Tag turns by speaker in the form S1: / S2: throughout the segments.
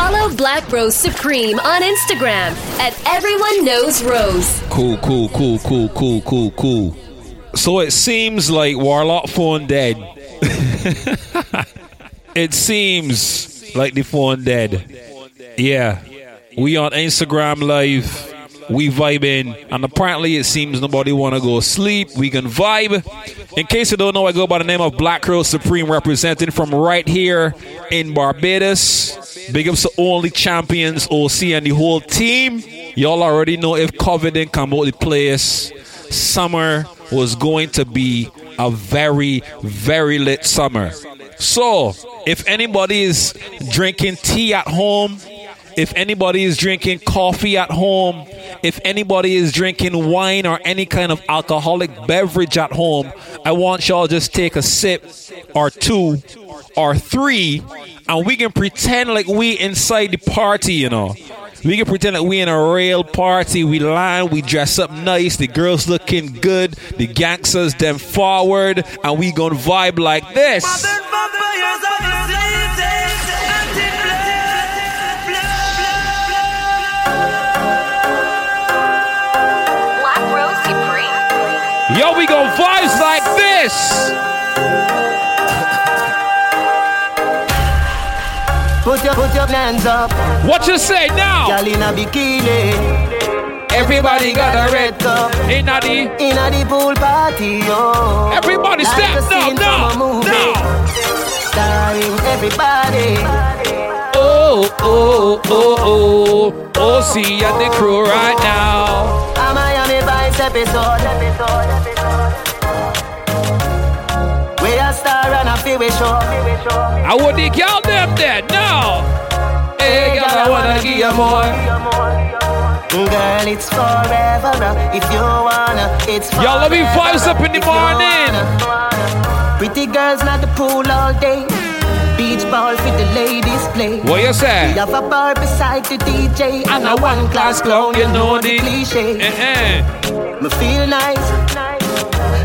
S1: Follow Black Rose Supreme on Instagram at Everyone Knows Rose.
S2: Cool, cool, cool, cool, cool, cool, cool. So it seems like Warlock phone dead. it seems like the phone dead. Yeah. We on Instagram live. We vibing, and apparently it seems nobody want to go sleep. We can vibe. In case you don't know, I go by the name of Black Crow Supreme, representing from right here in Barbados. Big ups to only champions, OC, and the whole team. Y'all already know if COVID didn't come out the place, summer was going to be a very, very lit summer. So, if anybody is drinking tea at home, if anybody is drinking coffee at home, if anybody is drinking wine or any kind of alcoholic beverage at home, I want y'all just take a sip or two or three and we can pretend like we inside the party, you know. We can pretend like we in a real party. We line, we dress up nice, the girls looking good, the gangsters them forward, and we gonna vibe like this. Yo, we gon' vibes like this.
S3: Put your, put your hands up.
S2: What you say now?
S3: Girl in a bikini.
S2: Everybody got a red
S3: cup.
S2: In a the
S3: In a the pool party, yo.
S2: Everybody
S3: Like
S2: step now, now,
S3: from a movie.
S2: now.
S3: Starring everybody.
S2: Oh, oh, oh, oh. Oh, oh see at the crew right now.
S3: A Miami Vice episode. We a star and a feel we show.
S2: I would the girl them there now. Hey, girl, I wanna give you more.
S3: Girl, it's forever. uh, If you wanna, it's forever.
S2: Y'all let me vibes up in the morning.
S3: Pretty girls not the pool all day. Beach ball for the ladies play.
S2: What you
S3: We have a bar beside the DJ
S2: And a one class clown, you know the
S3: cliche.
S2: Eh, eh.
S3: Me feel nice.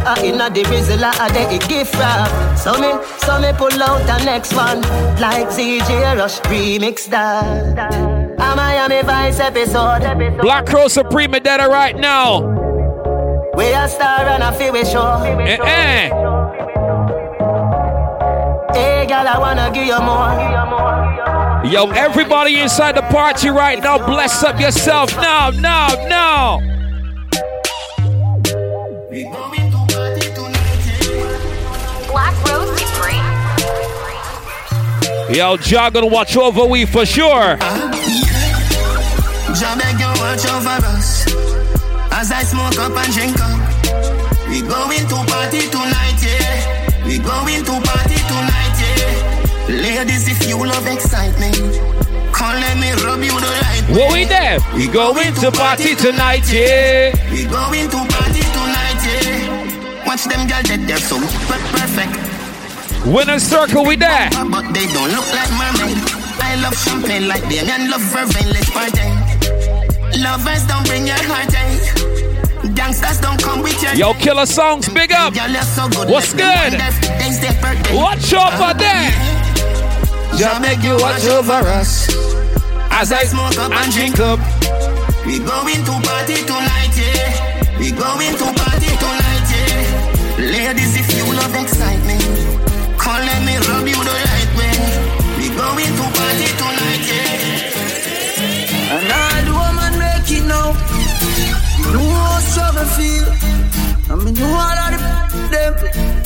S3: Uh, inna the rizzle a day it gift wrap. So me, so me pull out the next one like ZJ Rush remix that. A Miami Vice episode.
S2: Black Crow Supreme dead right now.
S3: We a star and a feel we show.
S2: Eh, eh.
S3: Hey, girl, I wanna give you more.
S2: Yo, everybody inside the party right now, bless up yourself now, now, now.
S1: Black Rose Supreme.
S2: Yo, Jah gonna watch over we for sure.
S4: Jah beg you watch over us as I smoke up and drink up. We going to party tonight, yeah. We going to party tonight, yeah. Ladies, if you love excitement, come let me rub you the right way.
S2: What we there? We going to party tonight, yeah.
S4: We going to party tonight, yeah. Watch them girls that they're so per- perfect,
S2: Winner circle, we there.
S4: but they don't look like mermaid. I love champagne like them and love vervain. Let's party. Lovers don't bring your heartache. Eh? Gangsters don't come with your
S2: Yo, killer songs, big up.
S4: So good.
S2: What's
S4: let
S2: good?
S4: wonder if Today's their birthday.
S2: Watch over there.
S4: Jah make you watch over us
S2: As I
S4: smoke up and drink
S2: up.
S4: We going to party tonight,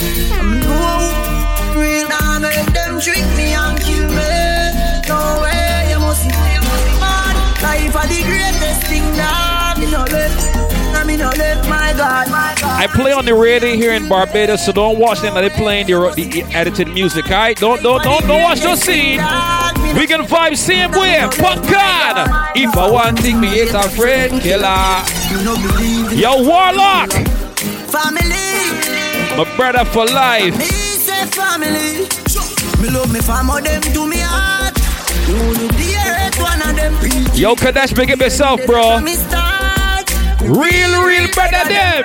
S5: I mean, you who real. Make them trick me and kill me. No way, you must be mad. Life are the greatest thing now. Me no I me no let my God, my God.
S2: I play on the radio here in Barbados, so don't watch them. They playing the, the edited music, alright? Don't don't don't don't watch no scene. We can vibe same way. Fuck God. If I want to thing, me hate a friend killer.
S5: You no believe in
S2: Yo, Warlock,
S5: family.
S2: My brother for life.
S5: Me say family. Me love me family, them do me heart. You look the earth, one of them.
S2: Yo, Kadesh, big up yourself, bro. Real, real brother them.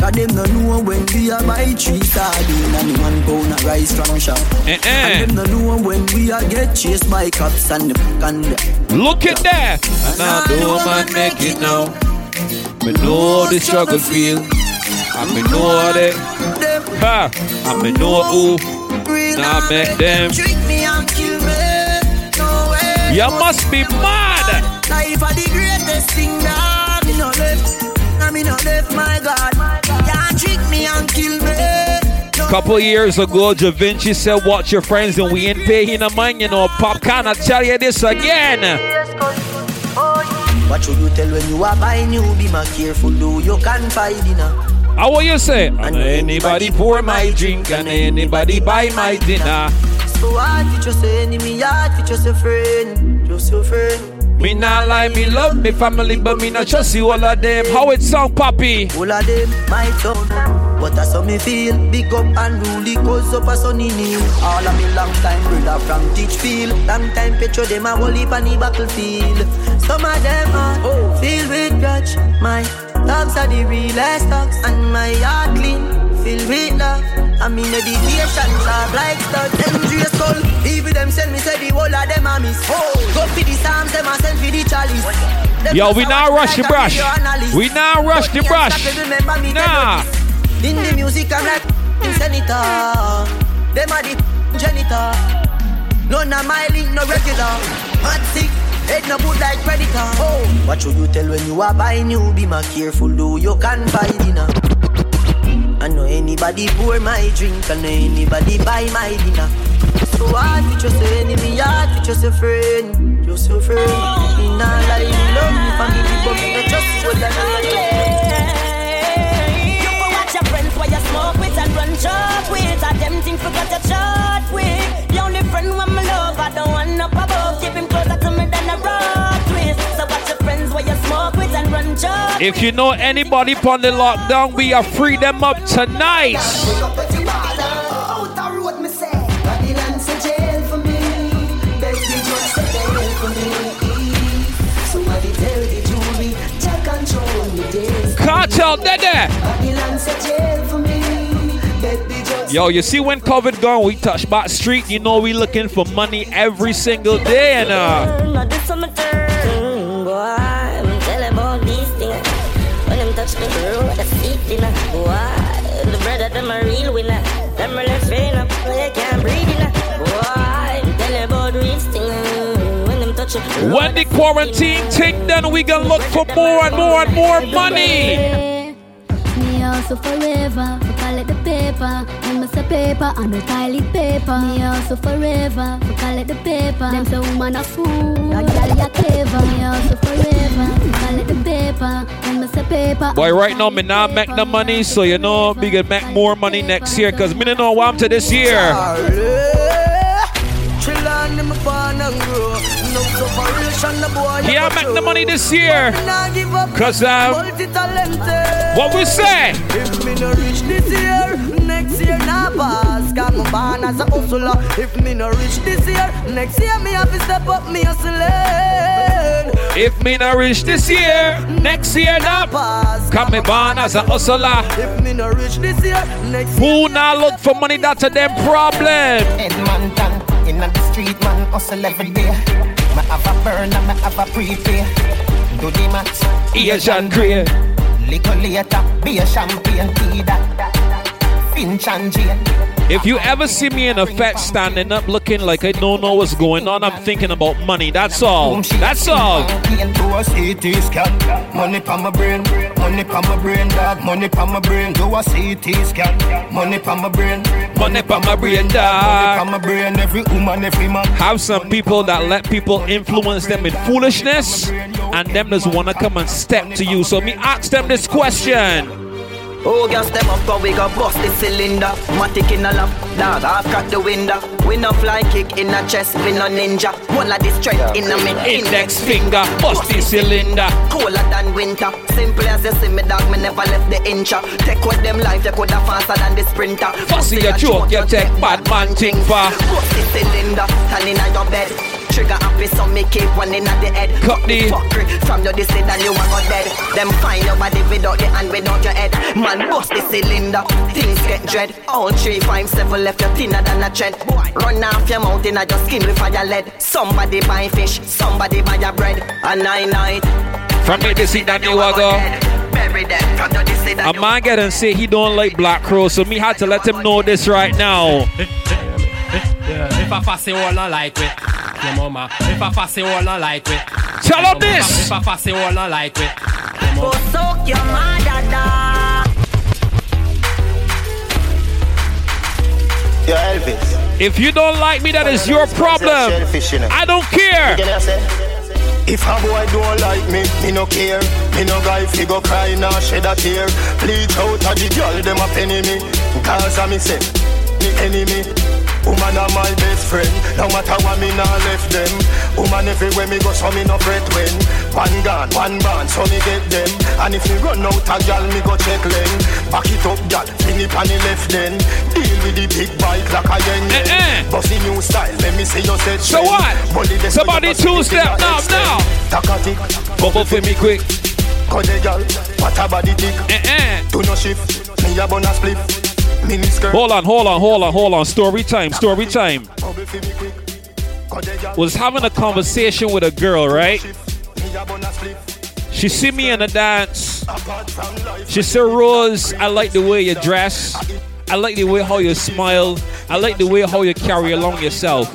S5: Cause them no know when we a buy three sardine and one pound of rice from shop.
S2: Eh, eh.
S5: And them no know when we a get chased by cops and the and the.
S2: Look at that. And I know man make it now. Me know the struggle feel. I me know that.
S5: Them
S2: Ha. I me know who.
S5: real
S2: Nah,
S5: nah,
S2: make
S5: make
S2: them.
S5: Trick me and kill me. No way.
S2: You must be mad.
S5: Life are the greatest thing that me no left. Nah, me no left, my God. Can't trick me and kill me. No
S2: Couple years ago, Da Vinci said, Watch your friends, and we ain't paying no mind. You know, Pop, can I tell you this again?
S5: What should you tell when you are buying new? Be my careful, though you can find dinner.
S2: How will you say? And anybody pour my drink, and anybody buy my dinner.
S5: So hard for just your enemy, hard for just your friend, just your friend.
S2: Me not lie, me love me family, but me not trust you all of them. How it sound, Poppy?
S5: All of them, my town. But that's how me feel. Big up and rule, cause up a sunny new. All of me long time brother from Teachfield. Long time petro them a whole heap on the battlefield. Some of them are oh. filled with grudge. My dogs are the realest dogs, and my heart clean, filled with love. I mean dedication, sharp like studs. Dangerous skull. Even them send me say the whole of them a miss. Oh. Go for the psalms, them a send for the chalice. Them
S2: Yo, we now rush the brush. We now rush the brush.
S5: remember me, they
S2: Nah.
S5: In the music, I'm like senator. Them are the janitor. None of my link, no regular. Mad sick, head no good like predator. Oh. What should you tell when you are buying new? Be my careful, though you can buy dinner. I know anybody pour my drink, I know anybody buy my dinner. So hard to trust your enemy, hard to trust your friend, just your friend. Nah lie, me love me family, but me not trust you.
S6: You go watch your friends while you smoke with and run job with. And them things forgot to chat with. The only friend when me love, I don't want up above.
S2: If you know anybody upon the lockdown, we are free them up tonight. Cartel, there. Yo, you see when COVID gone, we touch back street. You know we looking for money every single day, and uh,
S6: touch the road, the seat dinner, boy. The brother, them a real winner. Them really fain up, they can't breathe in Boy, I'm about these things. When them touch the
S2: when the quarantine take done, we gonna look for more and more and more money.
S7: Me also forever, for collect the paper. Them must a paper and the toilet paper. Me also forever, for collect the paper. Them say woman a fool, a girl ya clever. Me also forever, for collect the paper. Them must a paper.
S2: Boy, right now me not make the money, so you know we gonna make more money next year. Cause me don't know what I'm to this year.
S5: Chill on them born and grow. No separation, the boy.
S2: Yeah, I make the money this year.
S5: Nah give up.
S2: Cause um, what we say?
S5: If me no reach this year, next year nah pass. Got my born as a hustler. If me no reach this year, next year me have to step up me hustling.
S2: If me not rich this year, next year not. Come me born as a hustler.
S5: If me no rich this year, next year.
S2: Who now look for money? That's a them problem.
S4: Edmonton, in the street, man, hustle every day. Me have a burn and me have a prepay. Do the math,
S2: Asian Grey.
S4: little later, be a champagne tea that. Finch and Jane.
S2: If you ever see me in a fat standing up looking like I don't know what's going on, I'm thinking about money. That's all. That's all.
S4: Do a CT scan, money pa my brain, money pa my brain, dog, money pa my brain. Do a CT scan, money pa my brain,
S2: Money pa my brain, dog.
S4: money pa my brain. Every woman, every man.
S2: Have some people that let people influence them in foolishness, and them just wanna come and step to you. So me ask them this question.
S5: Oh, girl, step up, cause we got bust the cylinder. Matic in a lap, dog, I've got the window. We no fly kick in a chest, we no ninja. One of the strength in a me
S2: Index finger, bust the cylinder.
S5: Cooler than winter. Simple as you see me, dog, me never left the incha. Take with them life, you coulda faster than the sprinter.
S2: Fussy a joke, you take bad man thing for.
S5: Bust the cylinder, turn in your bed.
S3: Trigger happy, so me keep one in at the head.
S2: Cut the-
S3: Fuckery from your this and you are go dead. Them find your body without the hand, without your head. Man, bust the cylinder, things get dread. All three, five, seven left you thinner than a thread. Run off your mouth in a your skin with fire lead. Somebody buy fish, somebody buy your bread. A nine night.
S2: From me to see that new go.
S3: Bury them from your
S2: A man get and say he don't like black crow, so me had to let him know this right now.
S8: Yeah, if I fussy all not like it, your mama. If I fussy all not like it.
S2: Tell
S8: your
S2: him this.
S8: If I fussy all not like it.
S3: Go soak your mother dog.
S9: Yo, Elvis.
S2: If you don't like me, that is your problem.
S9: Shellfish, you know.
S2: I don't care.
S9: Get I? If a boy don't like me, me no care. Me no guy fi go cry nor shed a tear. Bleach out a the girl them a penny me. Cause a me say, me enemy. Woman are my best friend. No matter what me nah left them. Woman everywhere me go so me no fret when. One gun, one band, so me get them. And if me run out a gal, me go check them. Back it up, gal, it on the left then. Deal with the big bike like a yen eh, yen.
S2: Eh-eh.
S9: Bossy new style, let me see you set
S2: So what? Somebody
S9: so you must
S2: two-step
S9: make it
S2: now, now.
S9: Takatik,
S2: Bubble for me quick.
S9: cause the gal, what a body dick.
S2: Eh-eh.
S9: Do no shift, me a bun a spliff. Mini skirt,
S2: Hold on, hold on, hold on, hold on. Story time, story time. Was having a conversation with a girl, right? She see me in a dance. She said, Rose, I like the way you dress. I like the way how you smile. I like the way how you carry along yourself.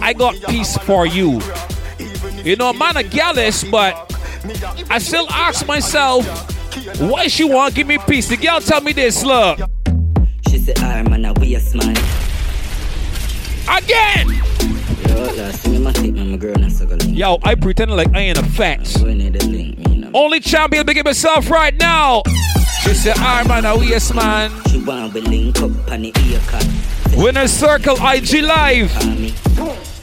S2: I got peace for you. You know, man, a jealous, but I still ask myself, why she want give me peace? The girl tell me this, look.
S10: "Ah, man, a waste man."
S2: Again!
S10: Yo, last thing my take, my girl, not so good.
S2: Yo, I pretend like I ain't a fact.
S10: We need me, you know.
S2: Only champion big myself right now. She said, I man, a yes man.
S10: She want we link up on the ear cut.
S2: Winner Circle IG Live.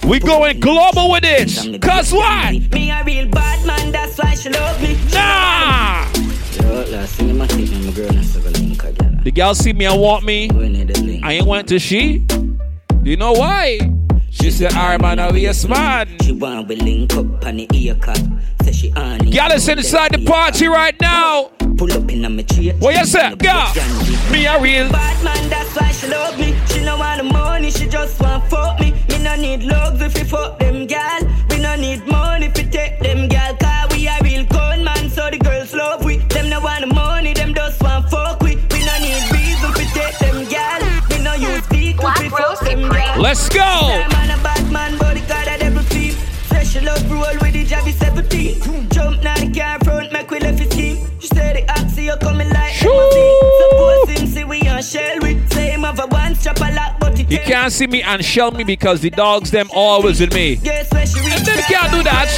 S2: We going global with it. Cause what?
S10: Me a real bad man, that's why she love me.
S2: Nah!
S10: Yo, last thing my take, my girl, not so good. Link, again.
S2: The girl see me and want me.
S10: We need the link.
S2: I ain't went to she. Do you know why? She said, I man, a man.
S10: She want we link up on the ear cut. Say she on.
S2: Girl is inside the party right now.
S10: Pull up in me tree.
S2: What you say? Girl, me a real.
S10: Bad man, that's why she love me. She no want the money, she just want fuck me. Me no need love if you fuck them gal. We no need money if you take them gal.
S2: Let's go.
S10: A bad man, but the God of devil team. Say she love roll with the Javi 17. Jump now the car front, make we left his scheme. She said the oxy, you coming like we on shell. Say him have a one strap a lot, but he
S2: You can't see me and shell me because the dogs them always with me.
S10: Guess where she reach
S2: then
S10: that
S2: can't do that.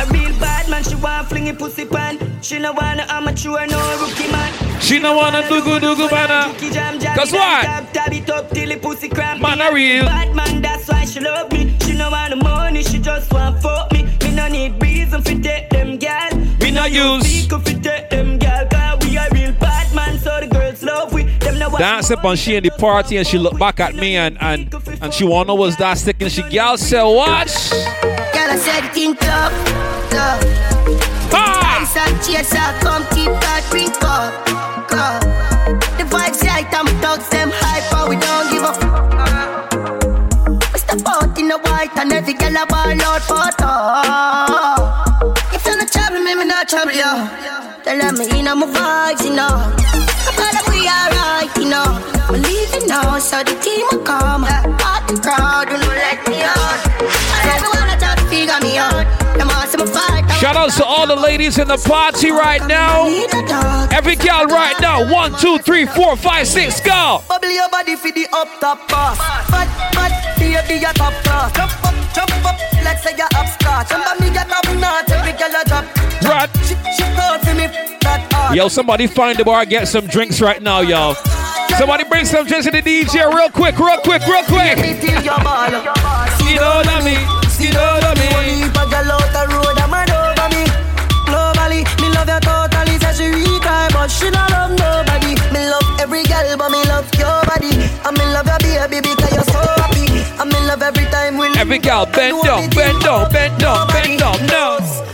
S10: A real bad man, she want fling it pussy pan. She no want no amateur, no rookie man.
S2: She no wanna do good, do good, man.
S10: Rookie jam, jam,
S2: Cause what?
S10: Tap it up till the pussy cramp.
S2: Man, a real.
S10: Bad man, that's why she love me. She no want the money, she just want fuck me. Me no need reason for take them gal.
S2: Me no use.
S10: Speak you take them gal.
S2: Dance up and she in the party and she look back at me and and and she wanna know was that sticking. She girl said what?
S3: Girl, I said think up, up.
S2: Ah!
S3: Ice and chaser, come keep that drink up, up. The vibes right, I'm thugs, them hyper, we don't give up. We step out in the white and every girl a ball out for talk. If you're not trouble, me, me not trouble you. Tell them me in my vibes, you know. Know. We leaving now, so the team will come. Out the crowd, do not let me out. And everyone I try to figure me out. All see me fight.
S2: Shout outs to all the ladies in the party right now.
S3: Need a dog.
S2: Every girl right now. One, two, three, four, five, six, go.
S5: Bubble your body for the up top boss. Fat, fat, baby, your top class. Jump up, jump up, let's say you're upstart. Jump me get up notch, every girl a drop.
S2: Right.
S5: She, she proud for me, that hard.
S2: Yo, somebody find the bar, get some drinks right now, y'all. Somebody bring some drinks to the DJ real quick, real quick, real quick.
S5: Me till your ball.
S2: You know what I mean? You know what I mean?
S5: Only if a girl out the road, a man over me. Globally, me love you totally. Say she don't love nobody. Me love every girl, but me love your body. I me love your baby because you're so happy. I me love every time we
S2: Every Every girl bend down, bend down, bend down, bend down, now.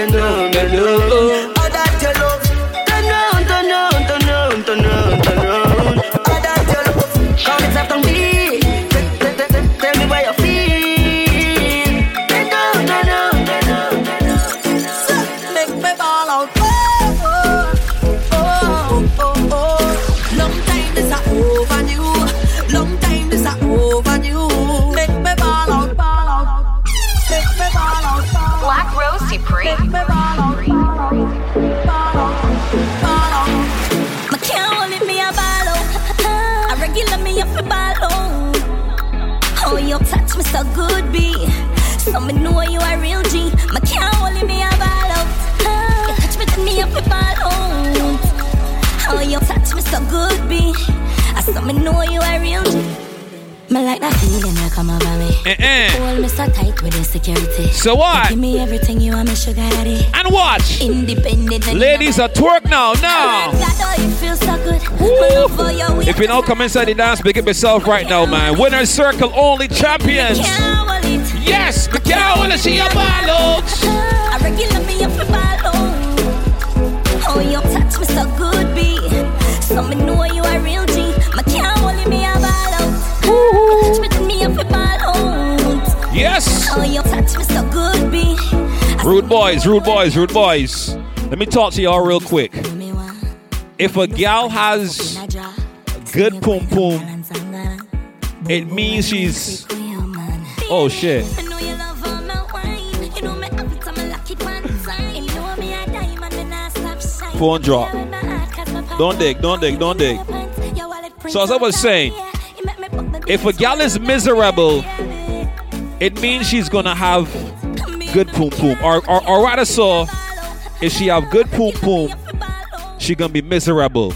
S5: Bend down, bend down. All that you love. Turn round, turn round, turn round, turn round, turn round. All that you love. Come talk
S11: so good, B. So me know you a real G. My can't me a ball out. You touch me, then me up ball out. Oh, you touch me so good, B. I saw me know you a real G. Me like that feeling that come over me.
S2: Eh-eh.
S11: Hold me so tight with the security.
S2: So what?
S11: Give me everything you want, me sugar daddy.
S2: And watch.
S11: Independent.
S2: Ladies are twerk now, now.
S11: Oh, you feel so good. My love for you,
S2: If you don't come inside the dance, pick up yourself right now, man. Winner circle only champions.
S11: can't hold it.
S2: Yes, the cow wanna see your ball out.
S11: I regular me up a ball Oh, you touch me so good, B. So me know you a real G.
S2: Yes.
S11: Oh, you touch me so good, B.
S2: Rude boys, rude boys, rude boys. Let me talk to y'all real quick. If a gal has good poom poom, it means she's. Oh shit.
S11: I know you love all my wine. You know me every time I lock it one time. You know me a diamond and I stop shine.
S2: Phone drop.
S11: Yeah, when my heart cause my
S2: Don't dig, don't dig, don't dig.
S11: Your wallet print
S2: So as I was saying, if a gal is miserable, it means she's gonna have good poom poom. Or, or, or rather so, if she have good poom poom, she gonna be miserable.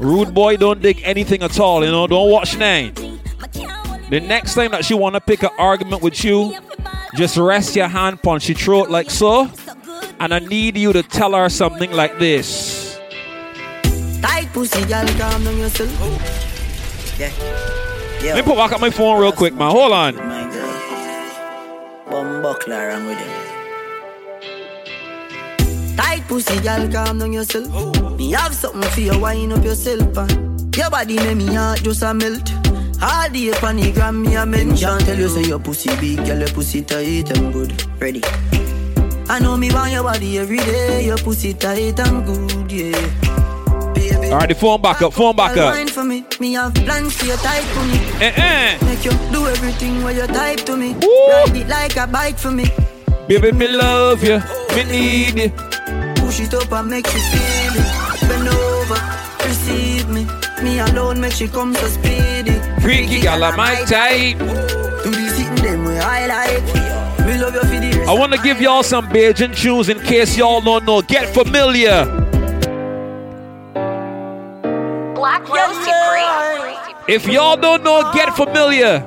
S2: Rude boy don't dig anything at all, you know, don't watch nine. The next time that she wanna pick an argument with you, just rest your hand on she throat like so. And I need you to tell her something like this.
S5: Tight pussy, girl, calm down yourself. Oh. Yeah.
S2: Let me put back up my phone real quick, man. Hold on.
S5: Buckler around with him. Tight pussy, girl, calm down yourself. Me have something for you, wind up yourself. Uh. Your body make me heart just a melt. All day on the gram, me a mention. Tell you say your pussy big, girl, your pussy tight and good. Ready. I know me want your body every day. Your pussy tight and good, yeah. Baby.
S2: All right, the phone back up, phone back up.
S5: for me. Me have plans for your tight for me.
S2: Eh, eh.
S5: Make you do everything where you type to me.
S2: Woo.
S5: Ride it like a bike for me.
S2: Baby, me love you, me need you.
S5: Push it up and make you feel it. Bend over, receive me. Me alone make she come so speedy.
S2: Freaky gal, my type.
S5: Do the sitting them way I like. Me love you for.
S2: I want to give y'all some Bajan tunes in case y'all don't know. Get familiar. If y'all don't know, get familiar.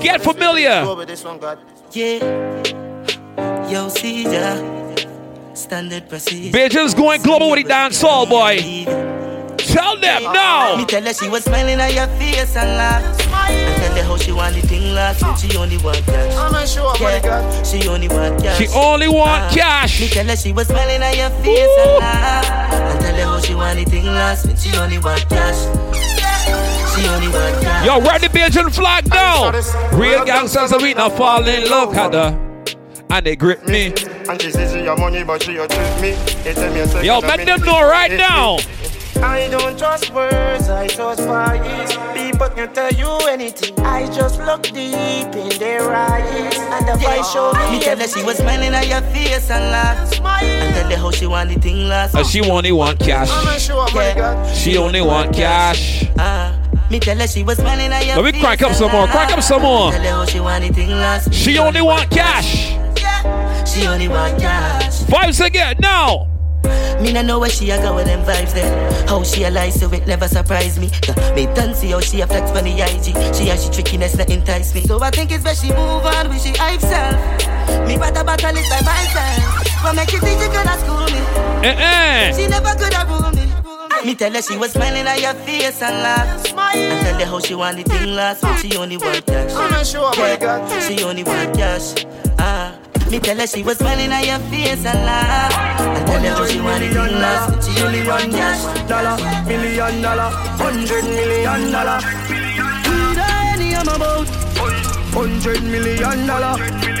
S2: Get familiar.
S4: Go with this one, God.
S5: Yeah. Yo, Caesar. Standard procedure.
S2: Bajan's going global with the dance hall, boy. Tell them now.
S5: Me
S2: now.
S5: tell her she was smiling at your face and laugh. And tell her how she want the thing last, but she only want cash.
S4: I'm not sure, my God.
S5: Yeah, she only want cash.
S2: She only want
S5: Ah, Me tell her she was smiling at your face and laugh. And tell her how she want the thing last, but she only want cash. She only want cash.
S2: Yo, write the Bajan flag down. Real gangsters, so we not fall in love, had her. And they grip me.
S4: And she says your money, but she a treat me. They tell me a second
S2: Yo,
S4: a
S2: make them know right now.
S4: I don't trust words, I trust vibes. People can tell you anything. I just look deep in their eyes, and the vibe show me.
S5: Me tell her she was smiling at your face and laugh. And tell her how she want the thing last.
S2: And she only want cash.
S4: I'm not sure, my
S5: Yeah.
S4: God.
S2: She only want cash.
S5: Ah, me tell her she was smiling at your
S2: Let me crank up some more, crank up some more.
S5: Tell her she want.
S2: She only want cash.
S5: She only want cash.
S2: Vibes again now.
S5: Me no know where she a go with them vibes then. How she a lie so it never surprise me. Yeah, Me done see how she a flex on the IG. She has she trickiness that entice me. So I think it's best she move on with she hype self. Me better battle it by myself. But make you think could have school me.
S2: Eh eh.
S5: She never could have rule me.
S12: Me tell her she was smiling at your face and laugh. And tell her how she want the thing last, but she only want cash.
S13: I'm not sure, my God.
S12: She only want cash. Ah. Me tell her she was smiling at your face and laugh. And tell her how she want the thing last, but she only want cash.
S13: Dollar, million dollar, hundred million dollar. Need any I'm about. Hundred million dollar.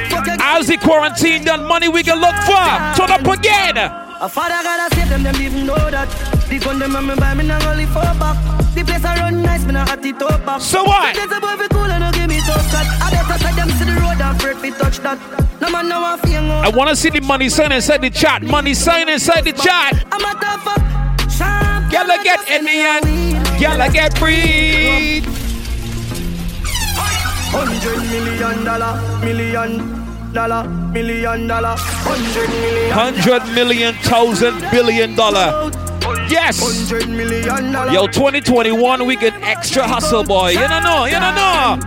S13: Fuck a
S2: How's the quarantine done? Money we can look for. Turn up again.
S13: A father gotta save them, them even know that. The gun them and me buy me not only for back. The place I run nice, me not at the top back.
S2: So what?
S13: There's a boy fi cool and no give me tough shot. I better side them to the road and afraid fi touch that. No man no want fi
S2: I want to see the money sign inside the chat. Money sign inside the chat.
S13: I'm a tough fuck. Sharp.
S2: Y'all get in me and y'all get free.
S13: Hundred million dollar, million dollar, million dollar, hundred million.
S2: Hundred million, thousand billion dollar. Yes.
S13: Hundred million dollar.
S2: Yo, 2021, we get extra hustle, boy. You don't know, you don't know.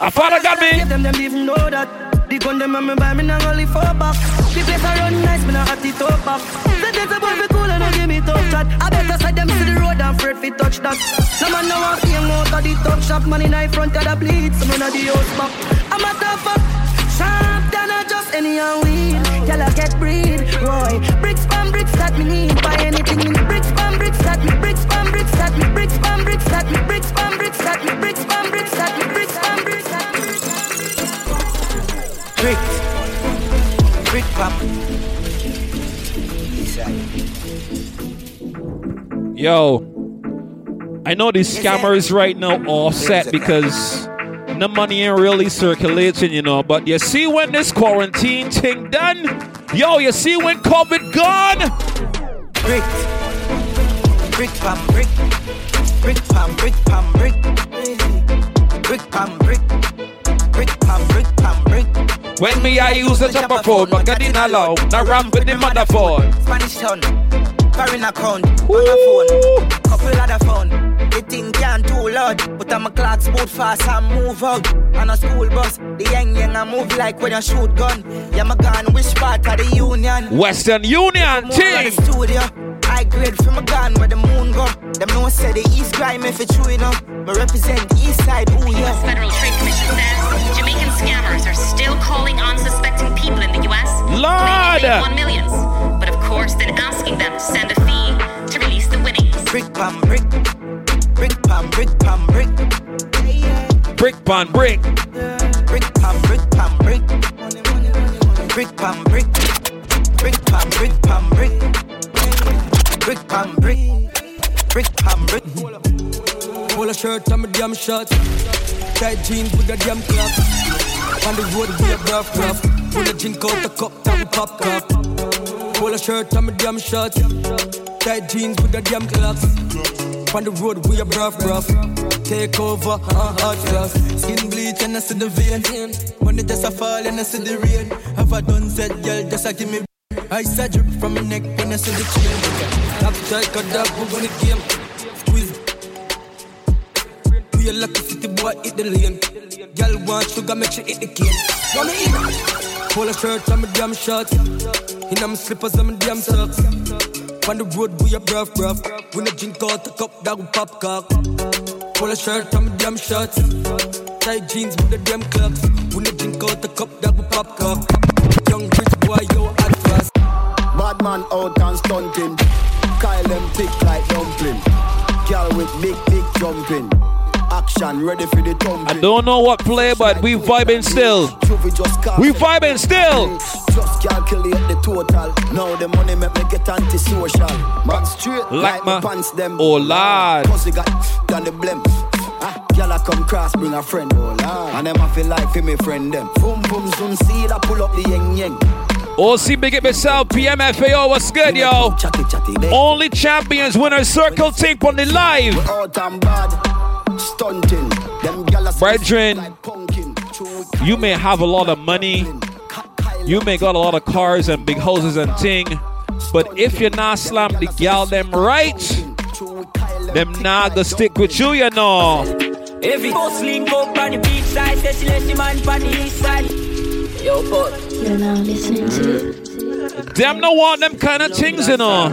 S2: A father got me.
S13: Them them even know that. The gun them and me buy me not only for back. The place I run nice, me not at the top back. The days a boy cool and no give me tough. I better side them to the road and afraid fi touch that. No man fi out of the top shop. Man in front of the bleed, some in the house back. I'm a tough fuck. Sharp than a just any and weed. Y'all get breed, boy. Bricks pan bricks that me need. Buy anything in the bricks pan bricks that me. Bricks pan bricks that me. Bricks pan bricks that me. Bricks pan bricks that me. Bricks pan bricks that me. Bricks pan bricks that me.
S12: Brick. Brick pop.
S2: Yo, I know these scammers right now offset because the money ain't really circulating, you know. But you see when this quarantine thing done, yo, you see when COVID gone.
S12: Brick. Brick pam brick. Brick pam brick pam brick. Brick pam brick. Brick pam brick pam brick.
S2: When me I use the chopper phone, but God didn't allow. Now ramp with the mother phone.
S12: Spanish town. Foreign account. A phone. Couple other phone. The thing can't too loud. But I'm a clocks boot fast and move out. On a school bus. The young young I move like when you shoot gun. Yeah, my gun. Which part of the union?
S2: Western Union team.
S12: the studio. I grade from a gun where the moon go. Them know say the east crime if it's true enough. Me represent east side, ooh yeah.
S14: Federal Trade Commission says Jamaican scammers are still calling unsuspecting people in the US,
S2: Lord!
S14: claiming they won millions, but of course then asking them to send a fee to release the winnings.
S12: Brick pam brick. Brick pam brick pam brick.
S2: Brick pan brick.
S12: Brick pam brick pam brick. Brick pam brick. Brick pam brick pam brick. Brick pam brick. Brick pam brick.
S13: Polo shirt and my damn shorts. Tight jeans with a damn clock. On the road we a rough rough. Pull a drink out the cup, that we pop cup. Polo shirt and my damn shorts. Tight jeans with a damn clocks. On the road we a rough rough. Take over, uh, hot frost. Skin bleach and I see the vein. Money just a fall and I see the rain. Have I done said, girl, just a give me. Ice a drip from my neck when I see the chain. Tap tight, cut that move on the game. Squeeze we a lucky city boy, hit the lane. Girl want sugar, make sure hit the cane. Want me in? Polo shirt and my damn shorts. In my slippers and my damn socks. On the road, we a bruv bruv. When I drink out the cup, that we pop cock. Polo shirt and my damn shorts. Tight jeans with the damn clocks. When I drink out the cup, that we pop cock. Young rich boy, yo, at fast.
S9: Bad man out and stunting. Kyle them thick like dumpling. Girl with big, big jumping. Action ready for the tumbling.
S2: I don't know what play, but we vibing still. We vibing still.
S9: Just calculate the total. Now the money make me get antisocial. Man straight
S2: Like
S9: like, my pants them.
S2: Oh, Lord.
S9: Cause got done the blem. Ah, Gyal a come cross, bring a friend. Oh Lord. And them I feel like for me friend them. Boom boom zoom see I pull up the yeng yeng.
S2: OC Big It myself, PMFAO, what's good, yo?
S9: Chatty chatty.
S2: Only champions, winner, circle, think on the live.
S9: Out stunting. Them
S2: Brethren,
S9: like pumpkin. True, we
S2: you may have a lot of money, you may got a lot of cars and big houses and ting, but if you're not slam the gal them right, them nah gonna stick with you, you know.
S15: Every boss link up on the beach side, say she let the man on the east side. Yo, but
S7: You're now listening to
S2: Them no want them kind of things, you know.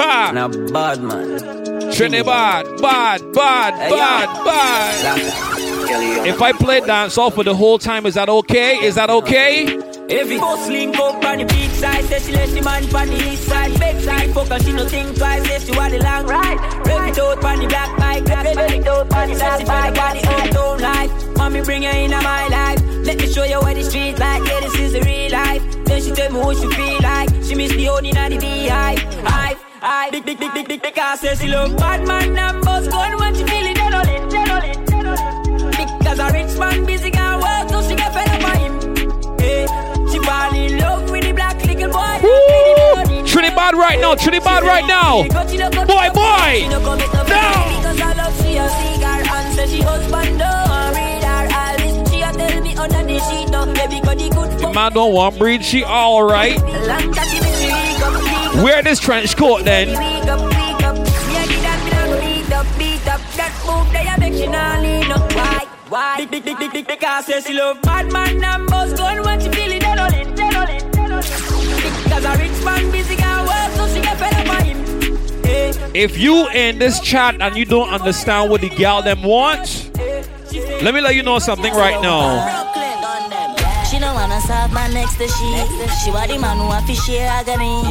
S2: Ha!
S5: Now bad man.
S2: Trinidad, bad, bad,
S5: Hey,
S2: bad,
S5: yo.
S2: bad. If I play dance off for the whole time, is that okay? Is that okay?
S10: Every boss link up on the beach side, say she let the man on the east side, back side, fuck her, she no think twice, say she want the long ride. Rev it out on the black bike, rev it out on the black bike, got the old town life. Mommy bring her in my life, let me show you what the street like, yeah this is the real life. Then she tell me what she feel like, she miss the only in the beehive, hive, hive. Big, big, big, big, big, big, car say she love bad man and boss gun when she feel it, adrenaline, adrenaline, adrenaline. Because a rich man busy can work, so she get fed up by him. Hey, she fall in love with the black little boy.
S2: Woo! Trinidad right now, Trinidad right now. Boy, boy. Down.
S10: Because I love she a cigar and say she husband don't read her all. She a tell me under the sheet baby because the good
S2: The man don't want breed, she all right. Wear this trench coat then. If you in this chat and you don't understand what the gal them want, let me let you know something right now.
S6: She don't wanna serve man next to she. She want the man who a fish share agony.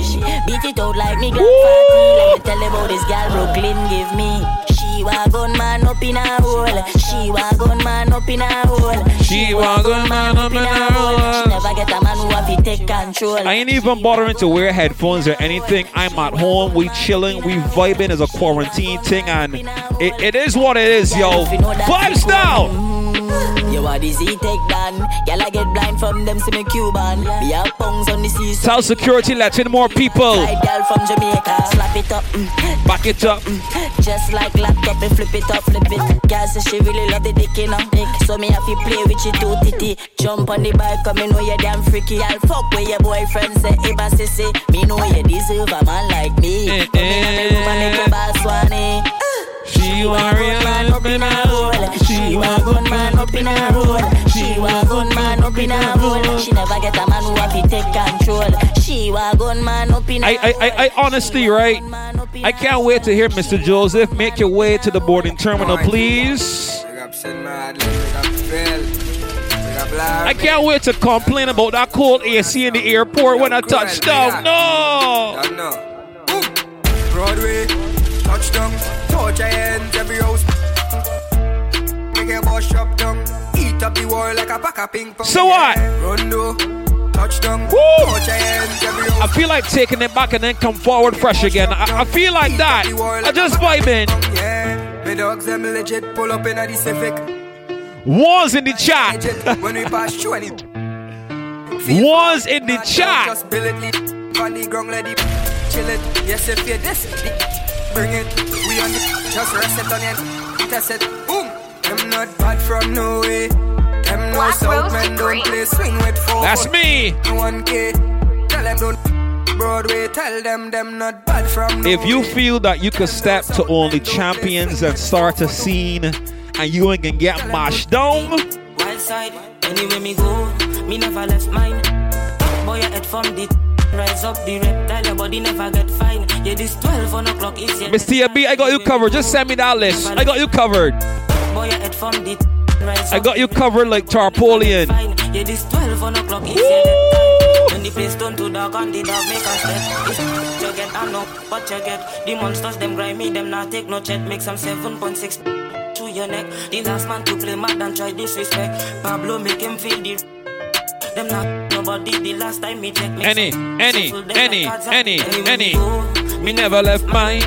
S6: Beat it out like me 40. Let me tell you about this girl Brooklyn give me. She want gun man up in a hole. She want gun man up in a hole.
S2: She want gun man up in a hole.
S6: She never get a man who a fi take control.
S2: I ain't even bothering to wear headphones or anything. I'm at home, we chilling, we vibing as a quarantine thing, and it, it is what it is, yo. Vibes now!
S6: You are the Z take down. I get blind from them, see me Cuban. Be a pungs on the seas.
S2: Tell security, letting more people
S6: Side girl from Jamaica. Slap it up, mm,
S2: back it up. Mm.
S6: just like laptop and flip it up, flip it. Girl say she really love the dick, you know. So me have to play with you too, titty. Jump on the bike, come me know you damn freaky. I'll fuck with your boyfriend, say Iba sissy. Me know you deserve a man like me. Eh, come in room and make your eh. boss swanny.
S2: She want real
S6: man up in a hole. She want gun man up in a hole. She want gun man up in a hole. She never get a man who have to take control. She want gun man up in a
S2: I, I, I, I honestly, right? I can't wait to hear Mr. Joseph make your way to the boarding terminal, please. I can't wait to complain about that cold AC in the airport when I touch down. No!
S16: Broadway, touchdown, your hands, every house. Make a boss shop down, eat up the wall like a pack of ping pong.
S2: So what?
S16: Rondo, touchdown,
S2: Woo!
S16: touch your hands, every house.
S2: I feel like taking it back and then come forward fresh again. I, I feel like that. I just vibing.
S16: Yeah, me dogs them legit pull up in a the Civic.
S2: Was in the chat.
S16: When we pass through any.
S2: Was in the chat.
S16: Just bill it, leave ground, let chill it. Yes, if you this, it, bring it. We on the just rest it on it, test it. Boom. Them not bad from no way. Them no
S14: Black
S16: south
S14: Rose
S16: men don't play swing with four.
S2: That's me.
S16: 1K. Tell them don't Broadway. Tell them them not bad from no
S2: If you feel that you could step to only champions and start a scene and you ain't gonna get mashed down,
S15: Wild side, anywhere me go, me never left mine. Boy, I head from the rise up the reptile, your body never get fine. Yeah, this 12 on o'clock is
S2: Mr. B, I got you covered. Just send me that list. I got you covered.
S15: Boy, I head from the
S2: I got you covered like
S15: tarpaulin. Yeah, this 12 on o'clock is. When the place turn to dark and the make a step. It's you get, I know what you get. The monsters, them grimy, them not take no check. Make some 7.6 to your neck. The last man to play mad and try disrespect. Pablo make him feel the them not nobody the last time me check me
S2: Any, any, any, any, any.
S15: we
S2: Me never left mine.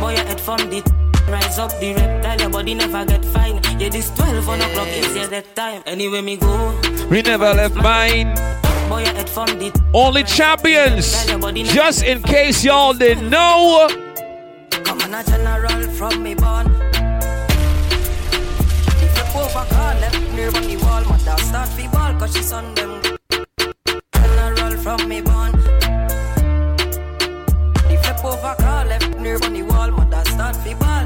S15: Boy, your head from the rise up the reptile, your body never get fine. Yeah, this 12 on o'clock is yeah, that time. Anywhere me go,
S2: We never left mine.
S15: boy, your head from the
S2: Only champions. Just in case y'all didn't know.
S15: come on a general from me born. Over car left near on the wall, mother start fi ball cause she son them. From me born. If you over car left near on the wall, mother start fi ball